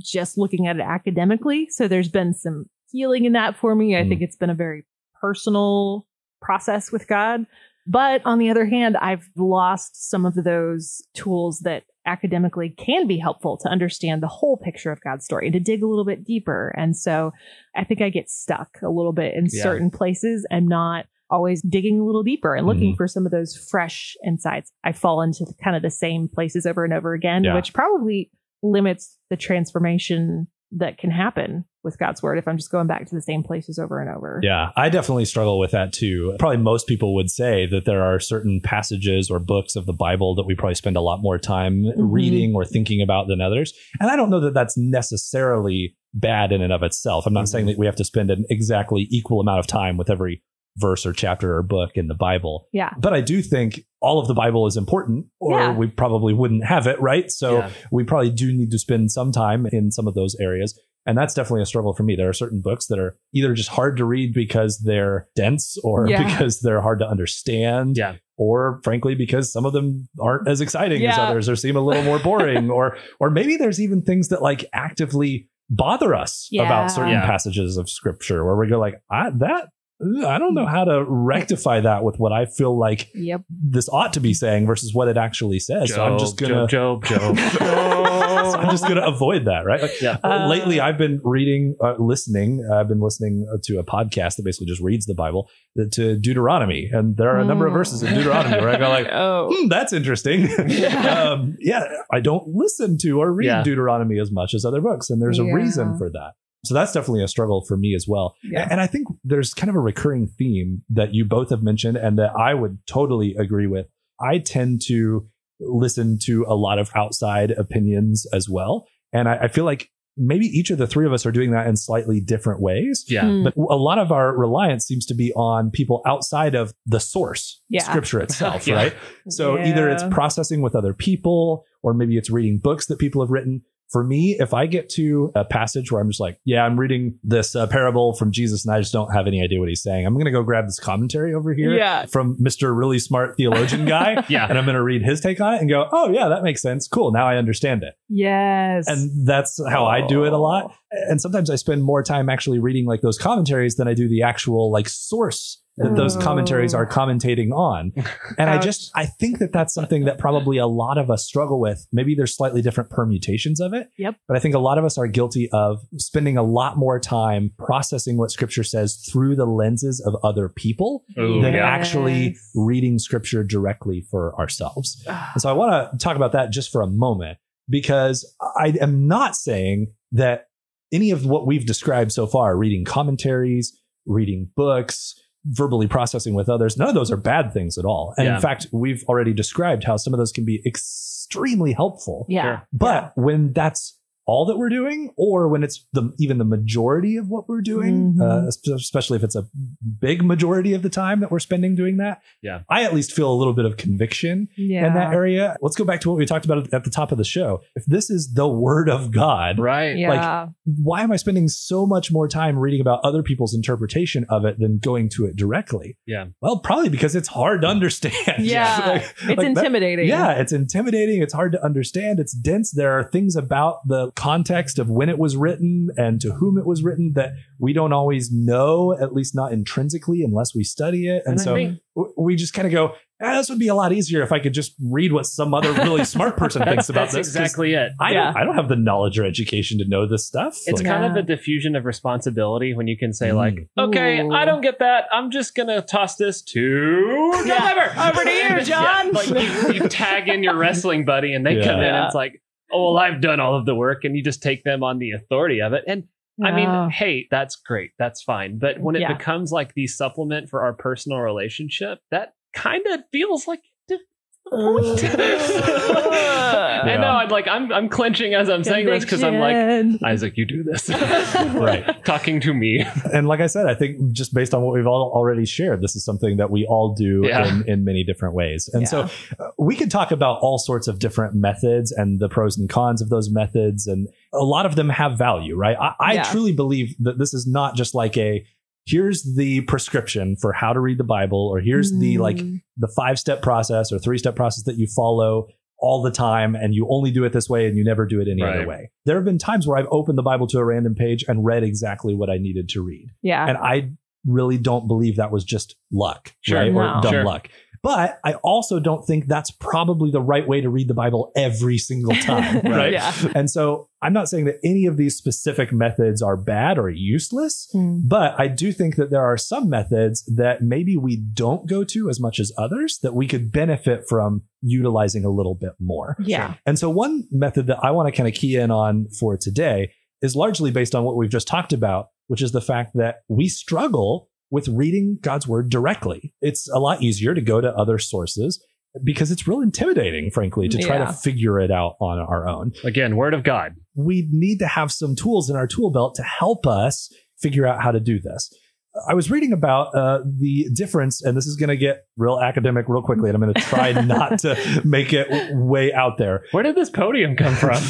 just looking at it academically. So there's been some healing in that for me. I Mm. think it's been a very personal process with God. But on the other hand, I've lost some of those tools that academically can be helpful to understand the whole picture of God's story and to dig a little bit deeper. And so I think I get stuck a little bit in Yeah. certain places and not always digging a little deeper and looking Mhm. for some of those fresh insights. I fall into the, kind of the same places over and over again, Yeah. which probably limits the transformation that can happen with God's word if I'm just going back to the same places over and over. Yeah, I definitely struggle with that too. Probably most people would say that there are certain passages or books of the Bible that we probably spend a lot more time Mhm. reading or thinking about than others. And I don't know that that's necessarily bad in and of itself. I'm not saying that we have to spend an exactly equal amount of time with every verse or chapter or book in the Bible. Yeah. But I do think all of the Bible is important, or Yeah. we probably wouldn't have it, right? So Yeah. we probably do need to spend some time in some of those areas. And that's definitely a struggle for me. There are certain books that are either just hard to read because they're dense or Yeah. (laughs) because they're hard to understand. Yeah. Or frankly, because some of them aren't as exciting as others or seem a little more boring. or (laughs) or maybe there's even things that like actively bother us Yeah. about certain Yeah. passages of scripture where we go like, I that I don't know how to rectify that with what I feel like Yep. this ought to be saying versus what it actually says. so I'm just gonna Job, Job, Job. (laughs) so I'm just gonna avoid that, right? Like, yeah. uh, lately, I've been reading, uh, listening. I've been listening to a podcast that basically just reads the Bible uh, to Deuteronomy, and there are a number of Mm. verses in Deuteronomy where I go like, (laughs) Oh. hmm, that's interesting. (laughs) Yeah. um, yeah, I don't listen to or read Yeah. Deuteronomy as much as other books, and there's a reason for that. So that's definitely a struggle for me as well. Yeah. And I think there's kind of a recurring theme that you both have mentioned and that I would totally agree with. I tend to listen to a lot of outside opinions as well. And I, I feel like maybe each of the three of us are doing that in slightly different ways. Yeah. Hmm. But a lot of our reliance seems to be on people outside of the source, Yeah. scripture itself, (laughs) Yeah. right? So either it's processing with other people or maybe it's reading books that people have written. For me, if I get to a passage where I'm just like, yeah, I'm reading this uh, parable from Jesus and I just don't have any idea what he's saying, I'm going to go grab this commentary over here Yeah. from Mr. Really Smart Theologian Guy. (laughs) Yeah. And I'm going to read his take on it and go, oh, yeah, that makes sense. Cool. Now I understand it. Yes. And that's how I do it a lot. And sometimes I spend more time actually reading like those commentaries than I do the actual like source that those Oh. commentaries are oh. commentating on. And I just, I think that that's something that probably a lot of us struggle with. Maybe there's slightly different permutations of it. Yep. But I think a lot of us are guilty of spending a lot more time processing what scripture says through the lenses of other people Ooh, than yeah. actually Yes. reading scripture directly for ourselves. And so I want to talk about that just for a moment because I am not saying that any of what we've described so far, reading commentaries, reading books, verbally processing with others, none of those are bad things at all. And Yeah. in fact, we've already described how some of those can be extremely helpful. yeah. Sure. But when that's all that we're doing, or when it's the even the majority of what we're doing, Mhm. uh, especially if it's a big majority of the time that we're spending doing that, Yeah. I at least feel a little bit of conviction Yeah. in that area. Let's go back to what we talked about at the top of the show. If this is the word of God, Right. Yeah. why am I spending so much more time reading about other people's interpretation of it than going to it directly? Yeah. Well, probably because it's hard to understand. Yeah. (laughs) Like- it's like that- intimidating. yeah, it's intimidating. It's hard to understand. It's dense. There are things about the context of when it was written and to whom it was written that we don't always know, at least not intrinsically, unless we study it. And, And so think- we just kind of go, ah, this would be a lot easier if I could just read what some other really (laughs) smart person thinks about this. that's this. 'cause exactly it. I, Yeah. don't, I don't have the knowledge or education to know this stuff. It's Like, kind of a diffusion of responsibility when you can say Mm. like, okay, Ooh. I don't get that. I'm just gonna toss this to John Yeah. Over to you, (laughs) John. Yeah, like you, you tag in your wrestling buddy, and they come in, Yeah. and it's like, oh well, I've done all of the work, and you just take them on the authority of it. And I mean, hey, that's great, that's fine. But when it Yeah. becomes like the supplement for our personal relationship, that kind of feels like. (laughs) I Yeah. know. I'm like I'm I'm clenching as I'm saying this because I'm like Conviction. Isaac, you do this. (laughs) Right. Talking to me. and like I said, I think just based on what we've all already shared, this is something that we all do Yeah. in, in many different ways. And Yeah. so uh, we could talk about all sorts of different methods and the pros and cons of those methods. And a lot of them have value, right? I, I Yeah. truly believe that this is not just like a, here's the prescription for how to read the Bible, or here's the like Mm. the five step process or three step process that you follow all the time and you only do it this way and you never do it any other way. There have been times where I've opened the Bible to a random page and read exactly what I needed to read. Yeah. And I really don't believe that was just luck, Sure. right? No. Or dumb Sure. luck. But I also don't think that's probably the right way to read the Bible every single time, (laughs) right? Yeah. And so I'm not saying that any of these specific methods are bad or useless, Mm. but I do think that there are some methods that maybe we don't go to as much as others that we could benefit from utilizing a little bit more. Yeah. And so one method that I want to kind of key in on for today is largely based on what we've just talked about, which is the fact that we struggle with reading God's word directly. It's a lot easier to go to other sources because it's real intimidating, frankly, to try Yeah. to figure it out on our own. Again, word of God. We need to have some tools in our tool belt to help us figure out how to do this. I was reading about uh, the difference, and this is going to get real academic real quickly, and I'm going to try (laughs) not to make it way out there. Where did this podium come from? (laughs)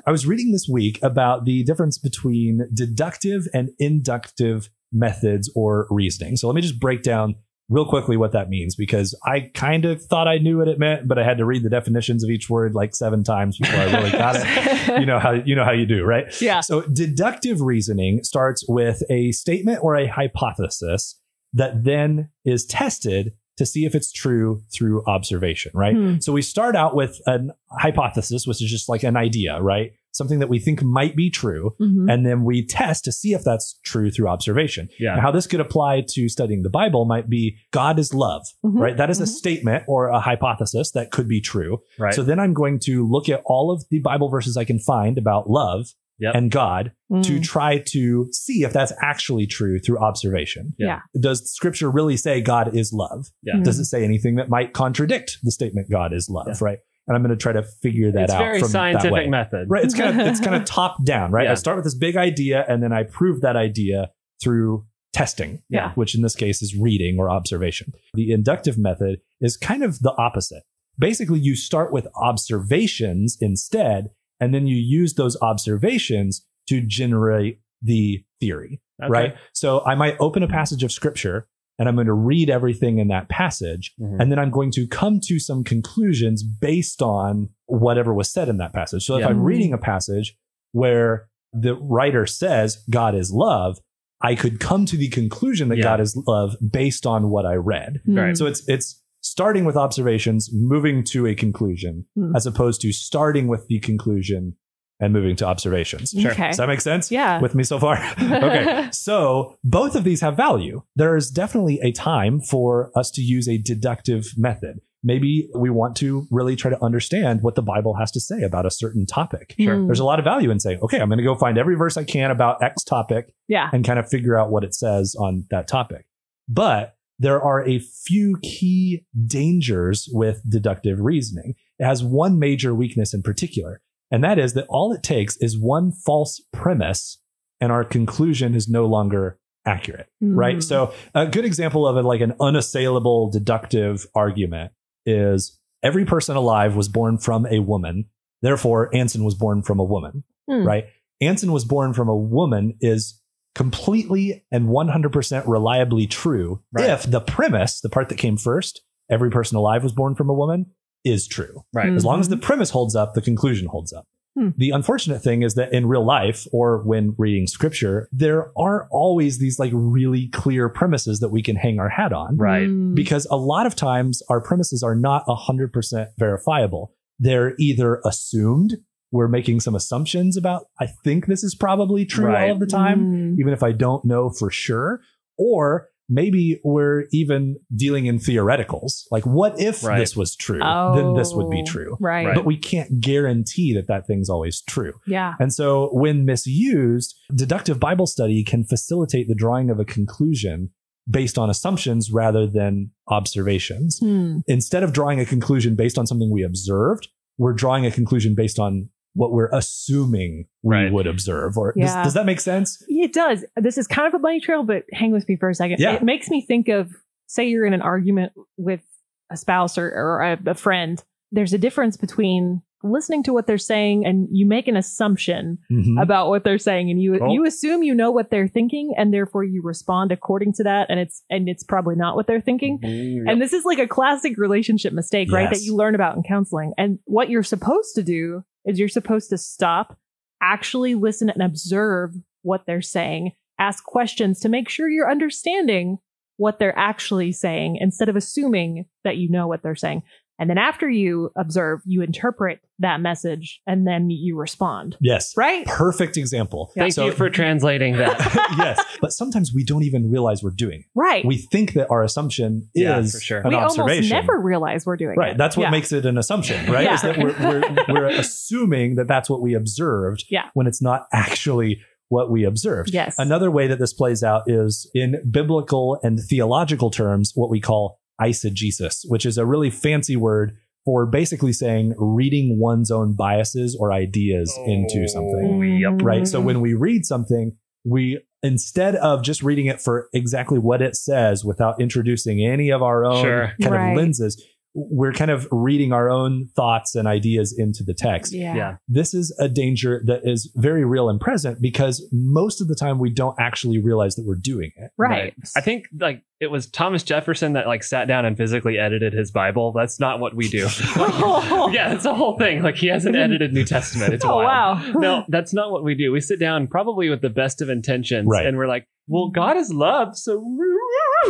(laughs) I was reading this week about the difference between deductive and inductive methods or reasoning. So let me just break down real quickly what that means because I kind of thought I knew what it meant, but I had to read the definitions of each word like seven times before I really got it. (laughs) You know how you know how you do, right? Yeah. So deductive reasoning starts with a statement or a hypothesis that then is tested to see if it's true through observation, right? Hmm. So we start out with an hypothesis, which is just like an idea, right? Something that we think might be true. Mhm. And then we test to see if that's true through observation. Yeah. Now, how this could apply to studying the Bible might be God is love, Mhm. right? That is a Mhm. statement or a hypothesis that could be true. right. So then I'm going to look at all of the Bible verses I can find about love Yep. and God to Mm. try to see if that's actually true through observation. Yeah. Does scripture really say God is love? Yeah. Mm. Does it say anything that might contradict the statement God is love, Yeah. right? And I'm going to try to figure that out. it's out. very from that scientific way. method. Right. It's kind of it's kind of (laughs) top down, right? Yeah. I start with this big idea and then I prove that idea through testing. Yeah. Which in this case is reading or observation. The inductive method is kind of the opposite. Basically, you start with observations instead, and then you use those observations to generate the theory. Okay. Right. So I might open a passage of scripture and I'm going to read everything in that passage. Mhm. And then I'm going to come to some conclusions based on whatever was said in that passage. So if Yeah. I'm reading a passage where the writer says God is love, I could come to the conclusion that Yeah. God is love based on what I read. Right. So it's it's starting with observations, moving to a conclusion, Hmm. as opposed to starting with the conclusion and moving to observations. Sure. Okay. Does that make sense? Yeah. With me so far? (laughs) okay. So both of these have value. There is definitely a time for us to use a deductive method. Maybe we want to really try to understand what the Bible has to say about a certain topic. Sure. Mm. There's a lot of value in saying, okay, I'm going to go find every verse I can about X topic Yeah. and kind of figure out what it says on that topic. But there are a few key dangers with deductive reasoning. It has one major weakness in particular, and that is that all it takes is one false premise and our conclusion is no longer accurate, right? Mm. So a good example of it, like an unassailable deductive argument is every person alive was born from a woman. Therefore, Ansen was born from a woman Hmm. right? Ansen was born from a woman is completely and 100% reliably true Right. if the premise, the part that came first, every person alive was born from a woman, is true. Right. As long as the premise holds up, the conclusion holds up. Hmm. The unfortunate thing is that in real life or when reading scripture, there aren't always these like really clear premises that we can hang our hat on Right. Mm. because a lot of times our premises are not 100% verifiable. They're either assumed, we're making some assumptions about, I think this is probably true Right. all of the time, Mm. even if I don't know for sure. Or maybe we're even dealing in theoreticals. Like, what if Right. this was true? Then this would be Oh, true. Right. Right. But we can't guarantee that that thing's always true. Yeah. And so, when misused, deductive Bible study can facilitate the drawing of a conclusion based on assumptions rather than observations. Hmm. Instead of drawing a conclusion based on something we observed, we're drawing a conclusion based on what we're assuming we Right. would observe. Or does, Yeah. does that make sense? It does. This is kind of a bunny trail, but hang with me for a second. Yeah. It makes me think of, say, you're in an argument with a spouse or, or a, a friend. There's a difference between listening to what they're saying and you make an assumption Mhm. about what they're saying and you Oh. you assume you know what they're thinking and therefore you respond according to that and it's and it's probably not what they're thinking and this is like a classic relationship mistake right that you learn about in counseling and what you're supposed to do is you're supposed to stop actually listen and observe what they're saying ask questions to make sure you're understanding what they're actually saying instead of assuming that you know what they're saying and then after you observe you interpret that message and then you respond Yes. right Perfect example. Thank So- you for (laughs) translating that. (laughs) yes. But sometimes we don't even realize we're doing it. right We think that our assumption Yeah, is for sure. an we almost never realize we're doing Right. it. Right. That's what Yeah. makes it an assumption, right? Yeah. Is that we're, we're, (laughs) we're assuming that that's what we observed Yeah. when it's not actually what we observed. Yes. Another way that this plays out is in biblical and theological terms, what we call eisegesis, which is a really fancy word for basically saying reading one's own biases or ideas into something Oh, yep. right? So when we read something, we instead of just reading it for exactly what it says without introducing any of our own Sure. kind Right. of lenses, we're kind of reading our own thoughts and ideas into the text. Yeah. Yeah. This is a danger that is very real and present because most of the time we don't actually realize that we're doing it. Right. I think like it was Thomas Jefferson that like sat down and physically edited his Bible. That's not what we do. (laughs) Like, yeah, that's the whole thing. Like he hasn't edited New Testament. It's (laughs) oh wild. wow. No, that's not what we do. We sit down probably with the best of intentions Right. and we're like, well, God is love, so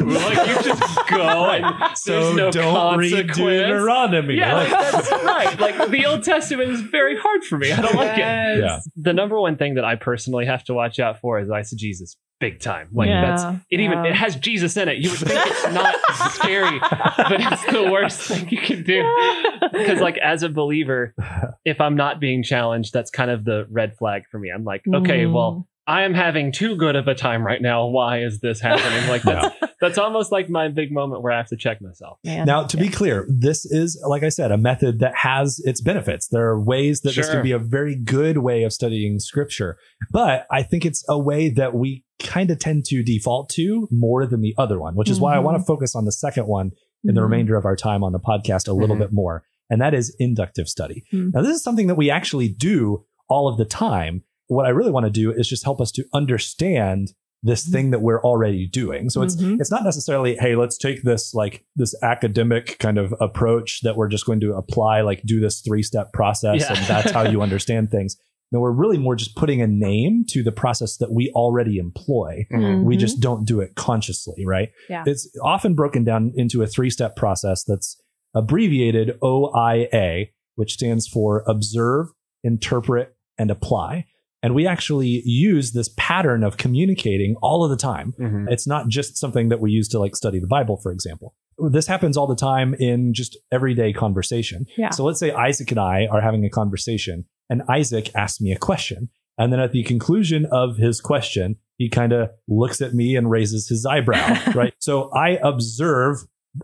we're like you just go and (laughs) So there's no don't read consequence. Deuteronomy. Yeah, Like- like, (laughs) that's right. Like the Old Testament is very hard for me. I don't like it. Yeah. The number one thing that I personally have to watch out for is eisegesis, big time. Like Yeah, that's it. Even yeah. it has Jesus in it. You would think it's not scary, but it's the worst thing you can do. Because like as a believer, if I'm not being challenged, that's kind of the red flag for me. I'm like, okay, Mm. well. I am having too good of a time right now. Why is this happening? Like that's (laughs) that's almost like my big moment where I have to check myself. Man. Now, to be clear, this is, like I said, a method that has its benefits. There are ways that this Sure. can be a very good way of studying scripture, but I think it's a way that we kind of tend to default to more than the other one, which is why I want to focus on the second one in the Mhm. remainder of our time on the podcast a little Mhm. bit more. And that is inductive study. Mm. Now, this is something that we actually do all of the time. What I really want to do is just help us to understand this thing that we're already doing. So it's Mhm. it's not necessarily, hey, let's take this like this academic kind of approach that we're just going to apply, like do this three step process Yeah. and that's how you understand things. No, we're really more just putting a name to the process that we already employ. We Mhm. just don't do it consciously, right? Yeah. It's often broken down into a three step process that's abbreviated OIA, which stands for observe, interpret, and apply. And we actually use this pattern of communicating all of the time. It's not just something that we use to like study the Bible, for example. This happens all the time in just everyday conversation. Yeah. So let's say Isaac and I are having a conversation and Isaac asks me a question. And then at the conclusion of his question, he kind of looks at me and raises his eyebrow, (laughs) right? So I observe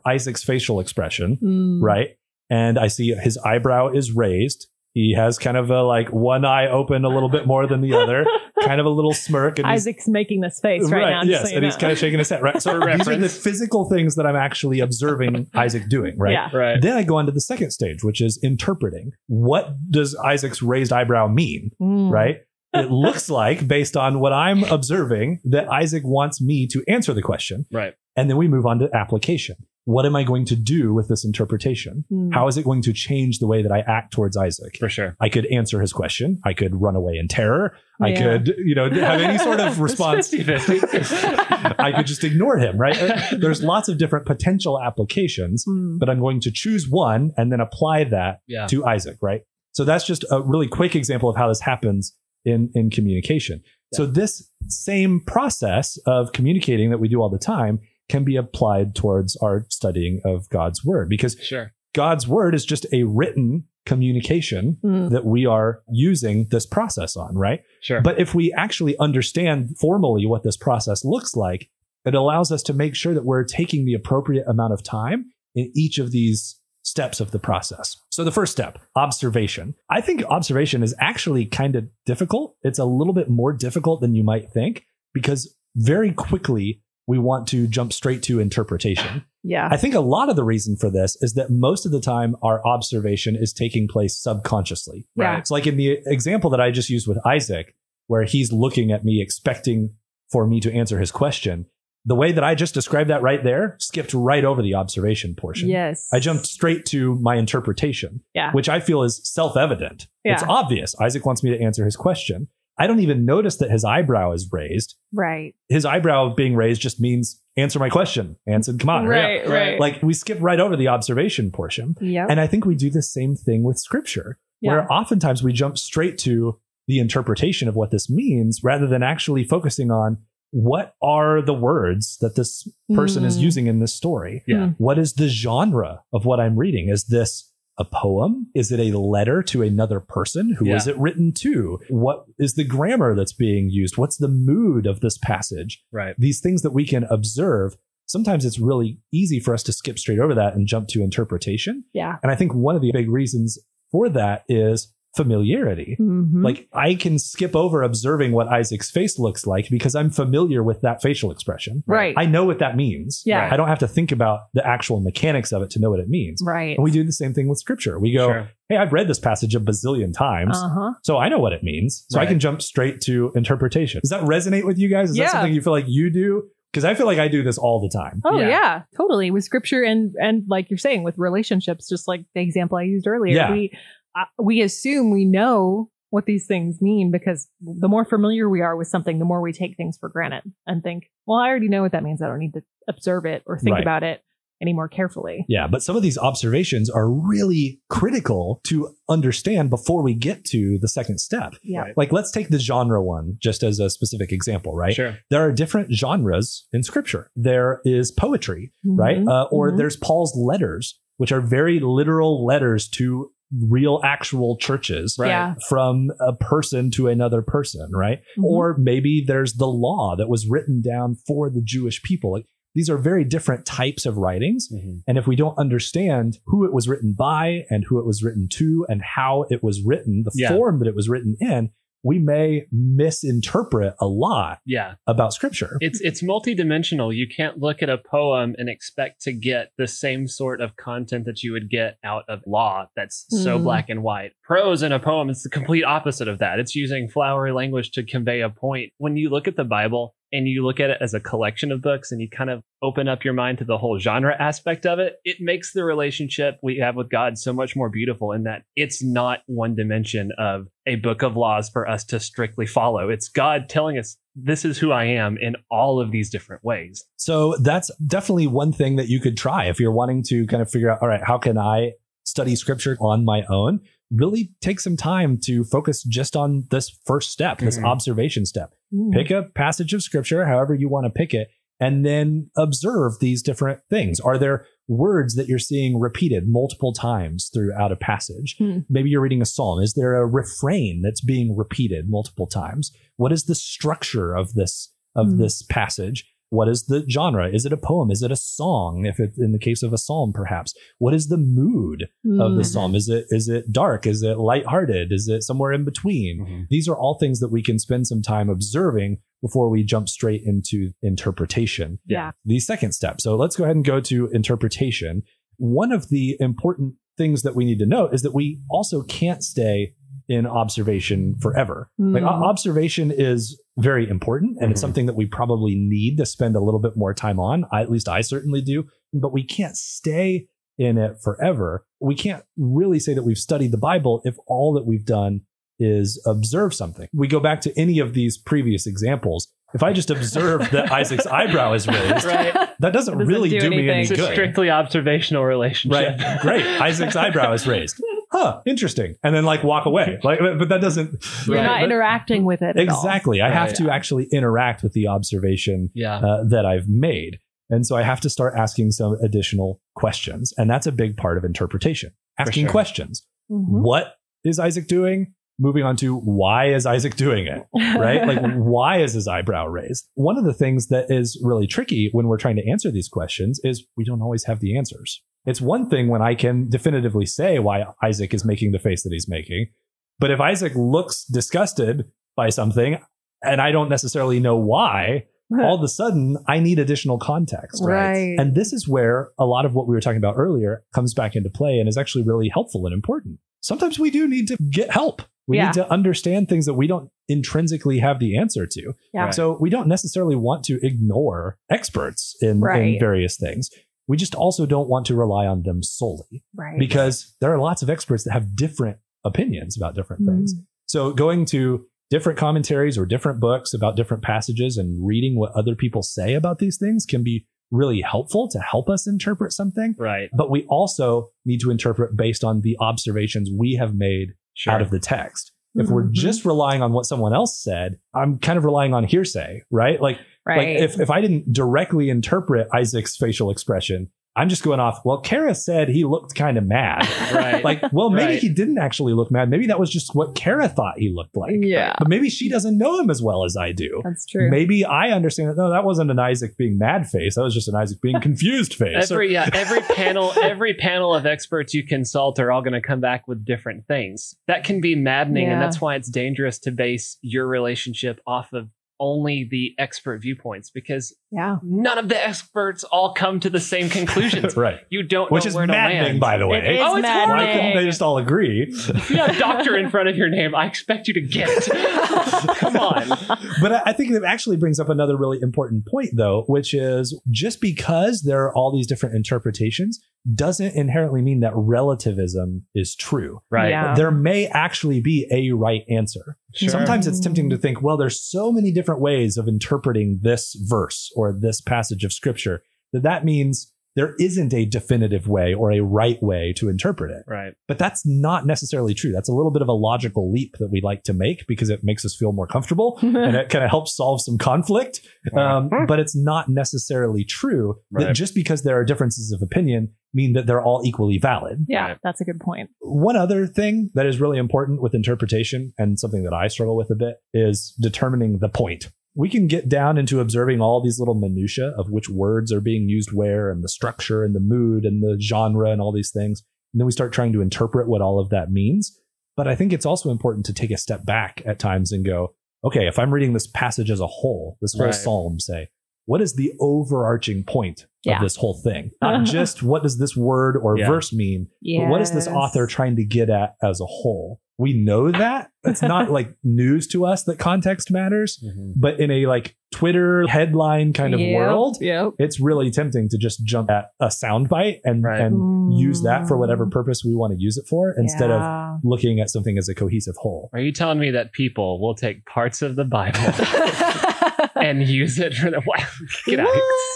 Isaac's facial expression, Mm. right? And I see his eyebrow is raised. He has kind of a like one eye open a little bit more than the other, (laughs) kind of a little smirk. And Isaac's making this face right, now. just yes, so you and he's kind of shaking his head. Right. So (laughs) these are the physical things that I'm actually observing (laughs) Isaac doing. Right. Yeah. Right. Then I go on to the second stage, which is interpreting. What does Isaac's raised eyebrow mean? Mm. Right. It looks like, based on what I'm observing, that Isaac wants me to answer the question. Right. And then we move on to application. What am I going to do with this interpretation? Mm. How is it going to change the way that I act towards Isaac? For sure. I could answer his question. I could run away in terror. I could, you know, have any sort of (laughs) response. 50-50. I could just ignore him, right? There's lots of different potential applications, Mm. but I'm going to choose one and then apply that Yeah. to Isaac, right? So that's just a really quick example of how this happens in, in communication. So this same process of communicating that we do all the time can be applied towards our studying of God's word because Sure. God's word is just a written communication Mm. that we are using this process on, right? Sure. But if we actually understand formally what this process looks like, it allows us to make sure that we're taking the appropriate amount of time in each of these steps of the process. So the first step, observation. I think observation is actually kind of difficult. It's a little bit more difficult than you might think because very quickly we want to jump straight to interpretation. Yeah. I think a lot of the reason for this is that most of the time our observation is taking place subconsciously. Yeah. It's like in the example that I just used with Isaac, where he's looking at me expecting for me to answer his question. The way that I just described that right there skipped right over the observation portion. Yes. I jumped straight to my interpretation, Yeah. which I feel is self evident. It's obvious. Isaac wants me to answer his question. I don't even notice that his eyebrow is raised. Right. His eyebrow being raised just means answer my question. Answer, come on. hurry up. Right. Right. Like we skip right over the observation portion. Yep. And I think we do the same thing with scripture, Yeah. where oftentimes we jump straight to the interpretation of what this means rather than actually focusing on what are the words that this person is Mm. using in this story? Yeah. What is the genre of what I'm reading? Is this a poem? Is it a letter to another person? Who is Yeah. it written to? What is the grammar that's being used? What's the mood of this passage? Right. these things that we can observe, sometimes it's really easy for us to skip straight over that and jump to interpretation. yeah. And I think one of the big reasons for that is familiarity. Mhm. Like I can skip over observing what Isaac's face looks like because I'm familiar with that facial expression. right. I know what that means. Yeah. I don't have to think about the actual mechanics of it to know what it means. right. And we do the same thing with scripture. We go, Sure. hey, I've read this passage a bazillion times. Uh huh. So I know what it means. So I can jump straight to interpretation. Does that resonate with you guys? Is that something you feel like you do? Because I feel like I do this all the time. Oh Yeah. yeah. totally. With scripture and and like you're saying with relationships, just like the example I used earlier, Yeah. we we assume we know what these things mean because the more familiar we are with something, the more we take things for granted and think, well, I already know what that means. I don't need to observe it or think Right. about it any more carefully. Yeah, but some of these observations are really critical to understand before we get to the second step. Yeah. Right. Like, let's take the genre one just as a specific example, right? Sure. There are different genres in scripture. There is poetry, right? Mhm. Uh, or Mhm. there's Paul's letters, which are very literal letters to real actual churches Right. Yeah. from a person to another person, right? Mhm. Or maybe there's the law that was written down for the Jewish people. Like these are very different types of writings. Mhm. And if we don't understand who it was written by and who it was written to and how it was written, the Yeah. form that it was written in, we may misinterpret a lot Yeah. about scripture. It's it's multidimensional. You can't look at a poem and expect to get the same sort of content that you would get out of law that's so Mm. black and white. Prose in a poem is the complete opposite of that. It's using flowery language to convey a point. When you look at the Bible and you look at it as a collection of books and you kind of open up your mind to the whole genre aspect of it, it makes the relationship we have with God so much more beautiful in that it's not one dimension of a book of laws for us to strictly follow. It's God telling us this is who I am in all of these different ways. So that's definitely one thing that you could try if you're wanting to kind of figure out, all right, how can I study scripture on my own? Really take some time to focus just on this first step, this Mhm. observation step. Mhm. Pick a passage of scripture, however you want to pick it, and then observe these different things. Are there words that you're seeing repeated multiple times throughout a passage? Hmm. Maybe you're reading a psalm. Is there a refrain that's being repeated multiple times? What is the structure of this of Hmm. this passage? What is the genre? Is it a poem? Is it a song? If it's in the case of a psalm, perhaps. What is the mood of the Mhm. psalm? Is it is it dark? Is it lighthearted? Is it somewhere in between? These are all things that we can spend some time observing before we jump straight into interpretation. Yeah. The second step. So let's go ahead and go to interpretation. One of the important things that we need to note is that we also can't stay in observation forever. Like Mhm. observation is very important and it's Mhm. something that we probably need to spend a little bit more time on. I, at least I certainly do, but we can't stay in it forever. We can't really say that we've studied the Bible if all that we've done is observe something. We go back to any of these previous examples. If I just observe that (laughs) Isaac's eyebrow is raised, Right. that doesn't, Doesn't really do do, me any anything. It's a good. strictly observational relationship. Right. Great. (laughs) Isaac's eyebrow is raised. Huh. Interesting. And then like walk away. (laughs) Like, but that doesn't. You're Right. not But- interacting with it. at all. Exactly. I have Right. to actually interact with the observation Yeah. uh, that I've made. And so I have to start asking some additional questions. And that's a big part of interpretation. Asking sure. questions. Mhm. What is Isaac doing? Moving on to why is Isaac doing it? Right? like, (laughs) why is his eyebrow raised? One of the things that is really tricky when we're trying to answer these questions is we don't always have the answers. It's one thing when I can definitively say why Isaac is making the face that he's making. But if Isaac looks disgusted by something and I don't necessarily know why, (laughs) all of a sudden I need additional context. Right. And this is where a lot of what we were talking about earlier comes back into play and is actually really helpful and important. Sometimes we do need to get help. We Yeah. need to understand things that we don't intrinsically have the answer to. Yeah. Right. So we don't necessarily want to ignore experts in, in various things. We just also don't want to rely on them solely right. because there are lots of experts that have different opinions about different Mm. things. So going to different commentaries or different books about different passages and reading what other people say about these things can be really helpful to help us interpret something. Right. But we also need to interpret based on the observations we have made Sure. out of the text. If we're Mhm. just relying on what someone else said, I'm kind of relying on hearsay, right? Like, right. like if, if I didn't directly interpret Isaac's facial expression, I'm just going off. Well, Kara said he looked kind of mad. (laughs) Right. like, well, maybe Right. he didn't actually look mad. Maybe that was just what Kara thought he looked like. Yeah. But maybe she doesn't know him as well as I do. That's true. Maybe I understand that. No, that wasn't an Isaac being mad face. That was just an Isaac being (laughs) confused face. Every yeah, every (laughs) panel, every panel of experts you consult are all going to come back with different things. That can be maddening, Yeah. and that's why it's dangerous to base your relationship off of only the expert viewpoints because yeah. none of the experts all come to the same conclusions. (laughs) right. You don't Which know is where to maddening, land. by the way. It is Oh, it's maddening. Why couldn't they just all agree? If you have doctor in front of your name, I expect you to get it. (laughs) Come on. But I I think that actually brings up another really important point, though, which is just because there are all these different interpretations doesn't inherently mean that relativism is true. Right. Yeah. There may actually be a right answer. Sure. Sometimes it's mm. tempting to think, well, there's so many different ways of interpreting this verse or this passage of scripture that that means there isn't a definitive way or a right way to interpret it. Right. But that's not necessarily true. That's a little bit of a logical leap that we like to make because it makes us feel more comfortable (laughs) and it kind of helps solve some conflict. Um, but it's not necessarily true that Right. just because there are differences of opinion mean that they're all equally valid. yeah, Right. that's a good point. One other thing that is really important with interpretation and something that I struggle with a bit is determining the point. We can get down into observing all these little minutia of which words are being used where and the structure and the mood and the genre and all these things. And then we start trying to interpret what all of that means. But I think it's also important to take a step back at times and go, okay, if I'm reading this passage as a whole, this whole Right. psalm, say, what is the overarching point Yeah. of this whole thing? Not (laughs) just what does this word or Yeah. verse mean, Yeah. but what is this author trying to get at as a whole? We know that. It's not (laughs) like news to us that context matters, mm-hmm. but in a like Twitter headline kind of world, Yep. it's really tempting to just jump at a soundbite and, Right. and use that for whatever mm. purpose we want to use it for instead of looking at something as a cohesive whole. Are you telling me that people will take parts of the Bible (laughs) and use it for the Get (laughs) out!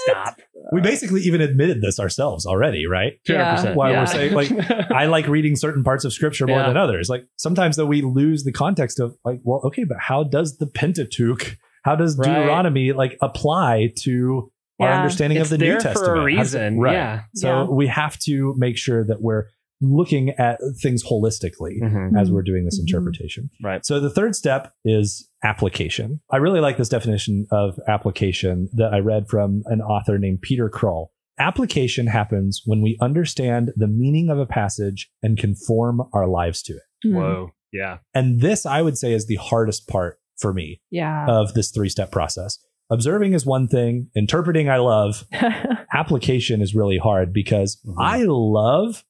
Stop. We basically even admitted this ourselves already, right? Two hundred Yeah. percent. Why we're saying, like, (laughs) I like reading certain parts of scripture more Yeah. than others. Like sometimes though we lose the context of like, well, okay, but how does the Pentateuch, how does Right. Deuteronomy like apply to our understanding it's of the there New for Testament? a How does it- reason. right. Yeah. So Yeah. we have to make sure that we're looking at things holistically as we're doing this Mhm. interpretation. Right. So the third step is application. I really like this definition of application that I read from an author named Peter Krol. Application happens when we understand the meaning of a passage and conform our lives to it. Mm. Whoa. Yeah. And this, I would say, is the hardest part for me Yeah. of this three step process. Observing is one thing, interpreting, I love. (laughs) Application is really hard because Mhm. I love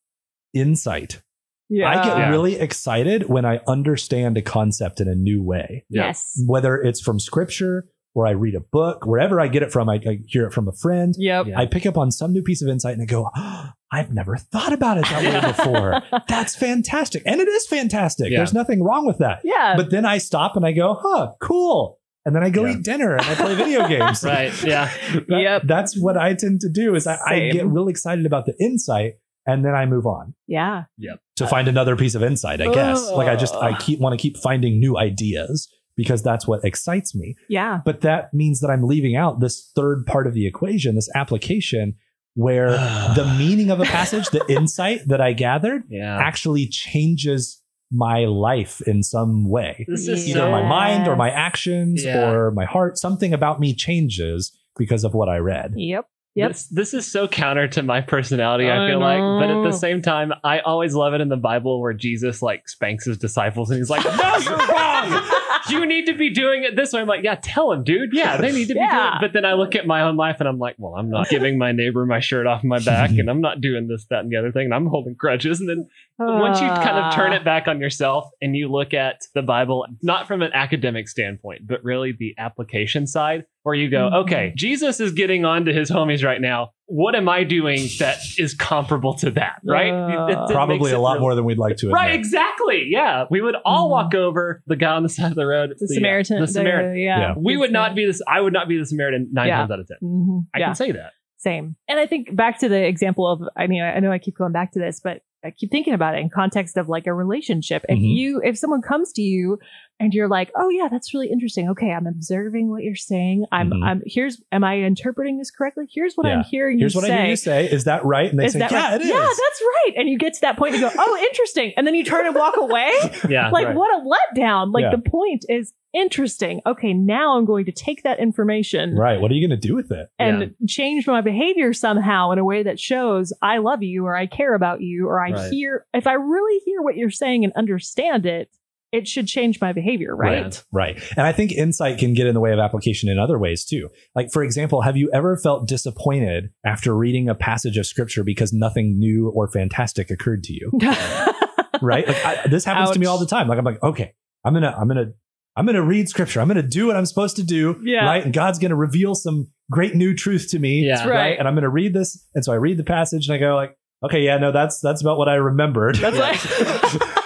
insight. yeah. I get Yeah. really excited when I understand a concept in a new way, Yes. whether it's from scripture or I read a book, wherever I get it from, I, I hear it from a friend. Yep. Yeah. I pick up on some new piece of insight and I go, "Oh, I've never thought about it that way (laughs) before. That's fantastic. And it is fantastic. Yeah. There's nothing wrong with that. Yeah. But then I stop and I go, huh, cool. And then I go Yeah. eat dinner and I play video (laughs) games. Right. Yeah. That- Yep. That's what I tend to do is I, I get really excited about the insight and then I move on yeah. Yep. to find another piece of insight, I guess. Like I just I keep want to keep finding new ideas because that's what excites me. Yeah. But that means that I'm leaving out this third part of the equation, this application where (sighs) the meaning of a passage, the insight that I gathered Yeah. actually changes my life in some way. This is Either so my mind or my actions Yeah. or my heart, something about me changes because of what I read. Yep. Yep. This, this is so counter to my personality, I I feel like. But at the same time, I always love it in the Bible where Jesus like spanks his disciples and he's like, No, you're wrong. You need to be doing it this way. I'm like, Yeah, tell him, dude. Yeah, they need to be doing it. But then I look at my own life and I'm like, Well, I'm not giving my neighbor my shirt off my back and I'm not doing this, that, and the other thing. And I'm holding grudges. And then once you kind of turn it back on yourself and you look at the Bible, not from an academic standpoint, but really the application side, where you go, Mhm. okay, Jesus is getting on to his homies right now. What am I doing that is comparable to that? Right? Uh, It- it Probably a lot real- more than we'd like to admit. Right, exactly. Yeah. We would all Mhm. walk over the guy on the side of the road. the uh, Samaritan. The Samaritan. yeah. Yeah. We would not be this. I would not be the Samaritan nine Yeah. times out of 10. Mhm. I yeah. can say that. Same. And I think back to the example of, I mean, I know I keep going back to this, but I keep thinking about it in context of like a relationship. If Mhm. you, if someone comes to you and you're like, oh yeah, that's really interesting. Okay, I'm observing what you're saying. I'm, Mhm. I'm here's, am I interpreting this correctly? Here's what Yeah. I'm hearing Here's you what say. I hear you say. Is that right? And they Is say, yeah, right? it is. Yeah, that's right. And you get to that point and go, oh, interesting. And then you turn and walk away. (laughs) Yeah. like Right. what a letdown. Like Yeah. the point is interesting. Okay, now I'm going to take that information right. What are you going to do with it? and change my behavior somehow in a way that shows I love you or I care about you or I Right. hear if I really hear what you're saying and understand it, it should change my behavior, right? Right. Right. And I think insight can get in the way of application in other ways too. Like, for example, have you ever felt disappointed after reading a passage of scripture because nothing new or fantastic occurred to you? (laughs) Right. Like, I, this happens to me all the time. Like, I'm like, okay, I'm going to, I'm going to, I'm going to read scripture. I'm going to do what I'm supposed to do. Yeah. Right. And God's going to reveal some great new truth to me. Yeah. That's right. And I'm going to read this. And so I read the passage and I go like, okay, yeah, no, that's, that's about what I remembered. That's (laughs) what, (laughs)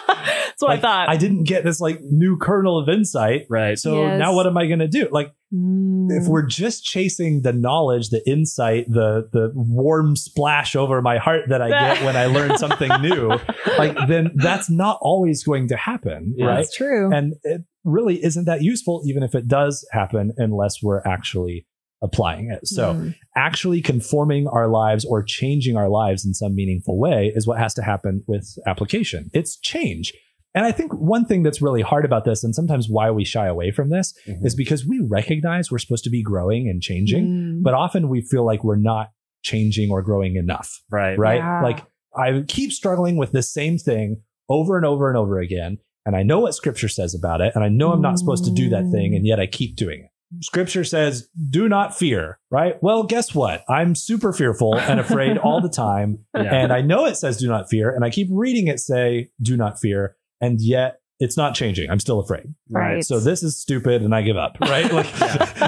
that's what Like, I thought. I didn't get this like new kernel of insight. Right. So Yes. now what am I going to do? Like, Mm. if we're just chasing the knowledge, the insight, the the warm splash over my heart that I get when I learn (laughs) something new, like then that's not always going to happen, Yeah. right? That's true. And it really isn't that useful, even if it does happen, unless we're actually applying it. So Mm. actually conforming our lives or changing our lives in some meaningful way is what has to happen with application. It's change. And I think one thing that's really hard about this, and sometimes why we shy away from this, Mhm. is because we recognize we're supposed to be growing and changing, Mm. but often we feel like we're not changing or growing enough, right. right? Yeah. Like I keep struggling with this same thing over and over and over again. And I know what scripture says about it. And I know I'm not supposed to do that thing. And yet I keep doing it. Scripture says, do not fear, right? Well, guess what? I'm super fearful and afraid all the time. (laughs) Yeah. And I know it says do not fear. And I keep reading it say do not fear. And yet it's not changing. I'm still afraid. Right. So this is stupid and I give up, right? Like (laughs)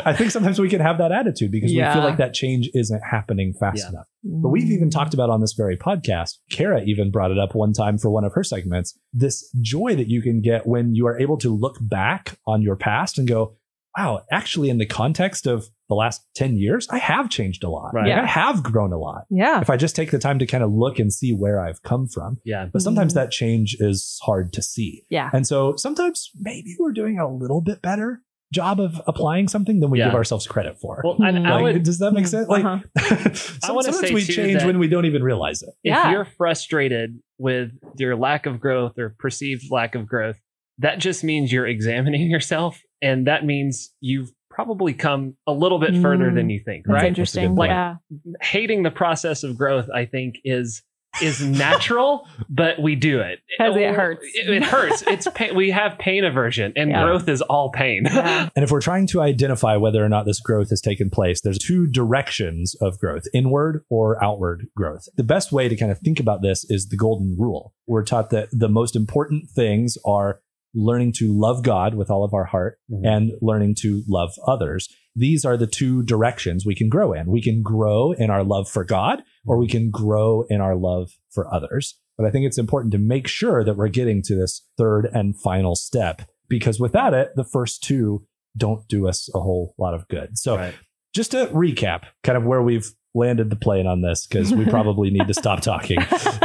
I think sometimes we can have that attitude because we feel like that change isn't happening fast Yeah. enough. But we've even talked about on this very podcast. Kara even brought it up one time for one of her segments. This joy that you can get when you are able to look back on your past and go, wow, actually, in the context of the last 10 years, I have changed a lot. Right. Like, Yeah. I have grown a lot. Yeah. If I just take the time to kind of look and see where I've come from. Yeah. But sometimes Mhm. that change is hard to see. Yeah. And so sometimes maybe we're doing a little bit better job of applying something than we Yeah. give ourselves credit for. Well, and I Like, would, does that make sense? Like, Uh-huh. some- (laughs) I wanna sometimes say, we change when we don't even realize it. if Yeah. you're frustrated with your lack of growth or perceived lack of growth, that just means you're examining yourself. And that means you've probably come a little bit further Mm. than you think, right? That's right? interesting. like yeah. Hating the process of growth, I think, is is natural, (laughs) but we do it 'Cause it hurts. It, it hurts. It's pain. We have pain aversion, and Yeah. growth is all pain. Yeah. (laughs) And if we're trying to identify whether or not this growth has taken place, there's two directions of growth inward or outward growth. The best way to kind of think about this is the golden rule. We're taught that the most important things are learning to love God with all of our heart Mhm. and learning to love others. These are the two directions we can grow in. We can grow in our love for God or we can grow in our love for others. But I think it's important to make sure that we're getting to this third and final step because without it, the first two don't do us a whole lot of good. So Right. Just to recap kind of where we've landed the plane on this because we probably need to stop (laughs) talking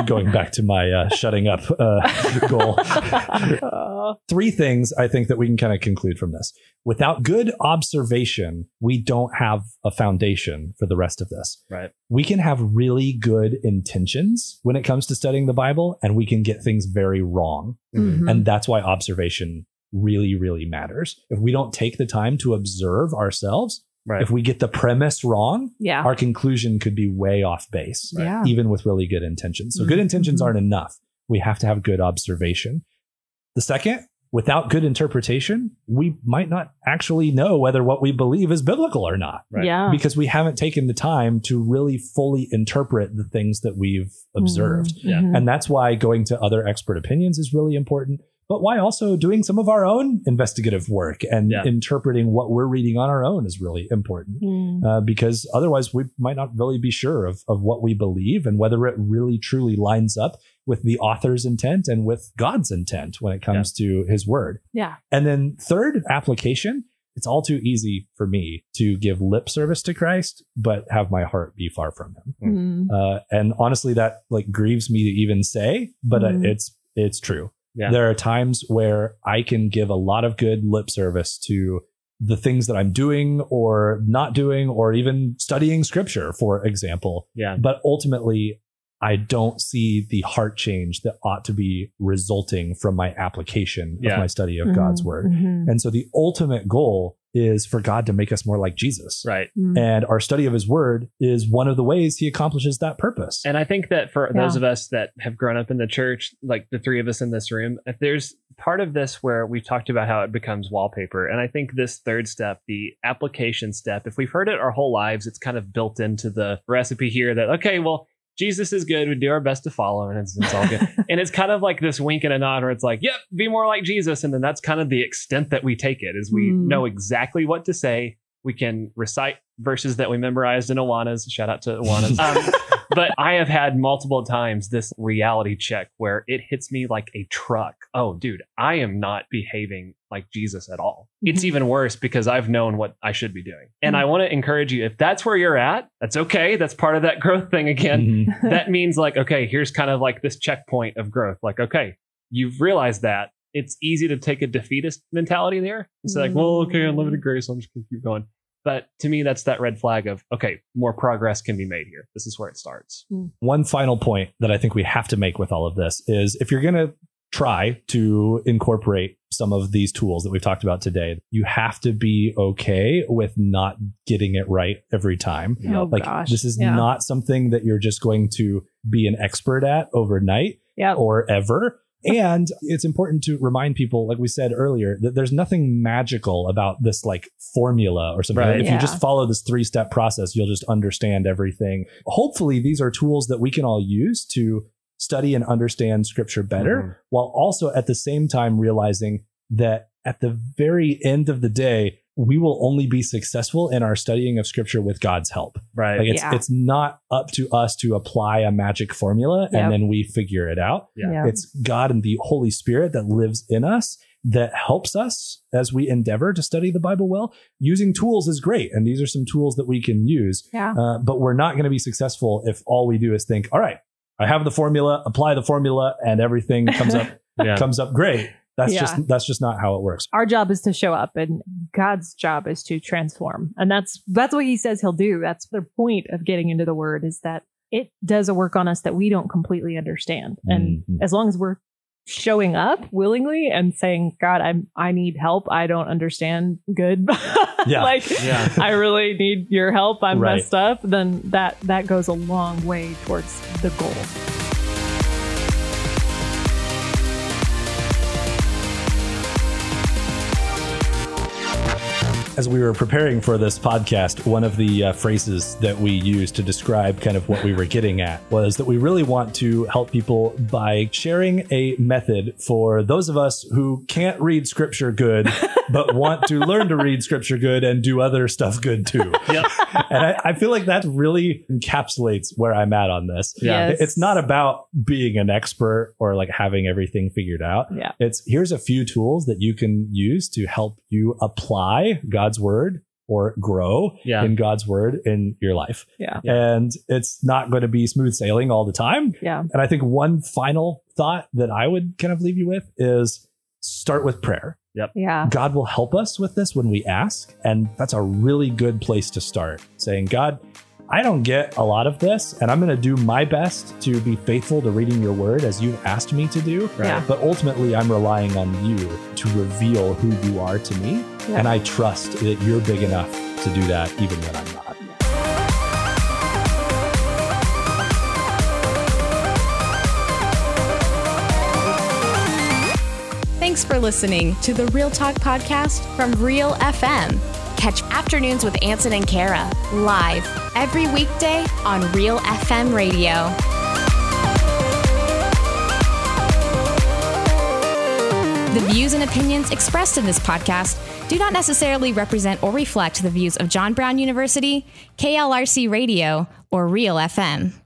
going back to my uh, shutting up uh, goal. (laughs) Uh, three things i think that we can kind of conclude from this. Without good observation we don't have a foundation for the rest of this. Right. we can have really good intentions when it comes to studying the bible and we can get things very wrong. Mhm. and that's why observation really really matters. If we don't take the time to observe ourselves Right. if we get the premise wrong yeah. our conclusion could be way off base, Yeah. even with really good intentions. So, good intentions Mhm. aren't enough. We have to have good observation. The second, without good interpretation, we might not actually know whether what we believe is biblical or not Right. Yeah. because we haven't taken the time to really fully interpret the things that we've observed. Yeah. Mhm. And that's why going to other expert opinions is really important, but why also doing some of our own investigative work and Yeah. interpreting what we're reading on our own is really important Mm. uh, because otherwise we might not really be sure of, of what we believe and whether it really truly lines up with the author's intent and with God's intent when it comes to his word. Yeah. And then third application, it's all too easy for me to give lip service to Christ, but have my heart be far from him. Mm. Uh, and honestly, that like grieves me to even say, but uh, Mhm. it's, it's true. Yeah. There are times where I can give a lot of good lip service to the things that I'm doing or not doing, or even studying scripture, for example. Yeah. But ultimately, I don't see the heart change that ought to be resulting from my application Yeah. of my study of God's Mhm, word. mhm. And so the ultimate goal is for God to make us more like Jesus. Right. Mm. And our study of his word is one of the ways he accomplishes that purpose. And I think that for Yeah. those of us that have grown up in the church, like the three of us in this room, if there's part of this where we've talked about how it becomes wallpaper. And I think this third step, the application step, if we've heard it our whole lives, it's kind of built into the recipe here that, okay, well, Jesus is good. We do our best to follow, and it's, it's all good. (laughs) and it's kind of like this wink and a nod where it's like, yep, be more like Jesus. And then that's kind of the extent that we take it is we Mm. know exactly what to say. We can recite verses that we memorized in Awanas. Shout out to Awanas. (laughs) Um, but I have had multiple times this reality check where it hits me like a truck. Oh, dude, I am not behaving like Jesus at all. It's Mhm. even worse because I've known what I should be doing. And Mhm. I want to encourage you if that's where you're at, that's okay. That's part of that growth thing again. Mhm. (laughs) (laughs) that means like, okay, here's kind of like this checkpoint of growth. Like, okay, you've realized that. It's easy to take a defeatist mentality there. It's like, well, okay, I'm living in grace. I'm just going to keep going. But to me, that's that red flag of, okay, more progress can be made here. This is where it starts. Hmm. One final point that I think we have to make with all of this is if you're going to try to incorporate some of these tools that we've talked about today, you have to be okay with not getting it right every time. Oh, like gosh. this is Yeah. not something that you're just going to be an expert at overnight Yep. or ever. And it's important to remind people, like we said earlier, that there's nothing magical about this like formula or something. Right. If Yeah. you just follow this three step process, you'll just understand everything. Hopefully, these are tools that we can all use to study and understand scripture better, Mhm. while also at the same time realizing that at the very end of the day, we will only be successful in our studying of scripture with God's help. Right. Like it's Yeah. it's not up to us to apply a magic formula Yep. and then we figure it out. Yeah. It's God and the Holy Spirit that lives in us that helps us as we endeavor to study the Bible well. Using tools is great, and these are some tools that we can use. Yeah. Uh, but we're not going to be successful if all we do is think, "All right, I have the formula, apply the formula, and everything comes up (laughs) yeah. comes up great." That's Yeah. just that's just not how it works. Our job is to show up and God's job is to transform. And that's that's what he says he'll do. That's the point of getting into the word is that it does a work on us that we don't completely understand. And Mhm. as long as we're showing up willingly and saying, God, I'm I need help. I don't understand good. (laughs) Yeah. like Yeah. I really need your help. I'm Right. messed up. Then that that goes a long way towards the goal. As we were preparing for this podcast, one of the uh, phrases that we used to describe kind of what we were getting at was that we really want to help people by sharing a method for those of us who can't read scripture good, (laughs) but want to learn to read scripture good and do other stuff good too. (laughs) Yep. And I, I feel like that really encapsulates where I'm at on this. Yeah. Yes. It's not about being an expert or like having everything figured out. Yeah. It's here's a few tools that you can use to help you apply God's word or grow Yeah. in God's word in your life. Yeah. And it's not going to be smooth sailing all the time. Yeah. And I think one final thought that I would kind of leave you with is start with prayer. Yeah. God will help us with this when we ask. And that's a really good place to start saying, God, I don't get a lot of this, and I'm going to do my best to be faithful to reading your word as you've asked me to do. Right. Yeah. But ultimately, I'm relying on you to reveal who you are to me. Yeah. And I trust that you're big enough to do that even when I'm not. Thanks for listening to the Real Talk podcast from Real FM. Catch Afternoons with Ansen and Kara live every weekday on Real FM radio. The views and opinions expressed in this podcast do not necessarily represent or reflect the views of John Brown University, KLRC Radio, or Real FM.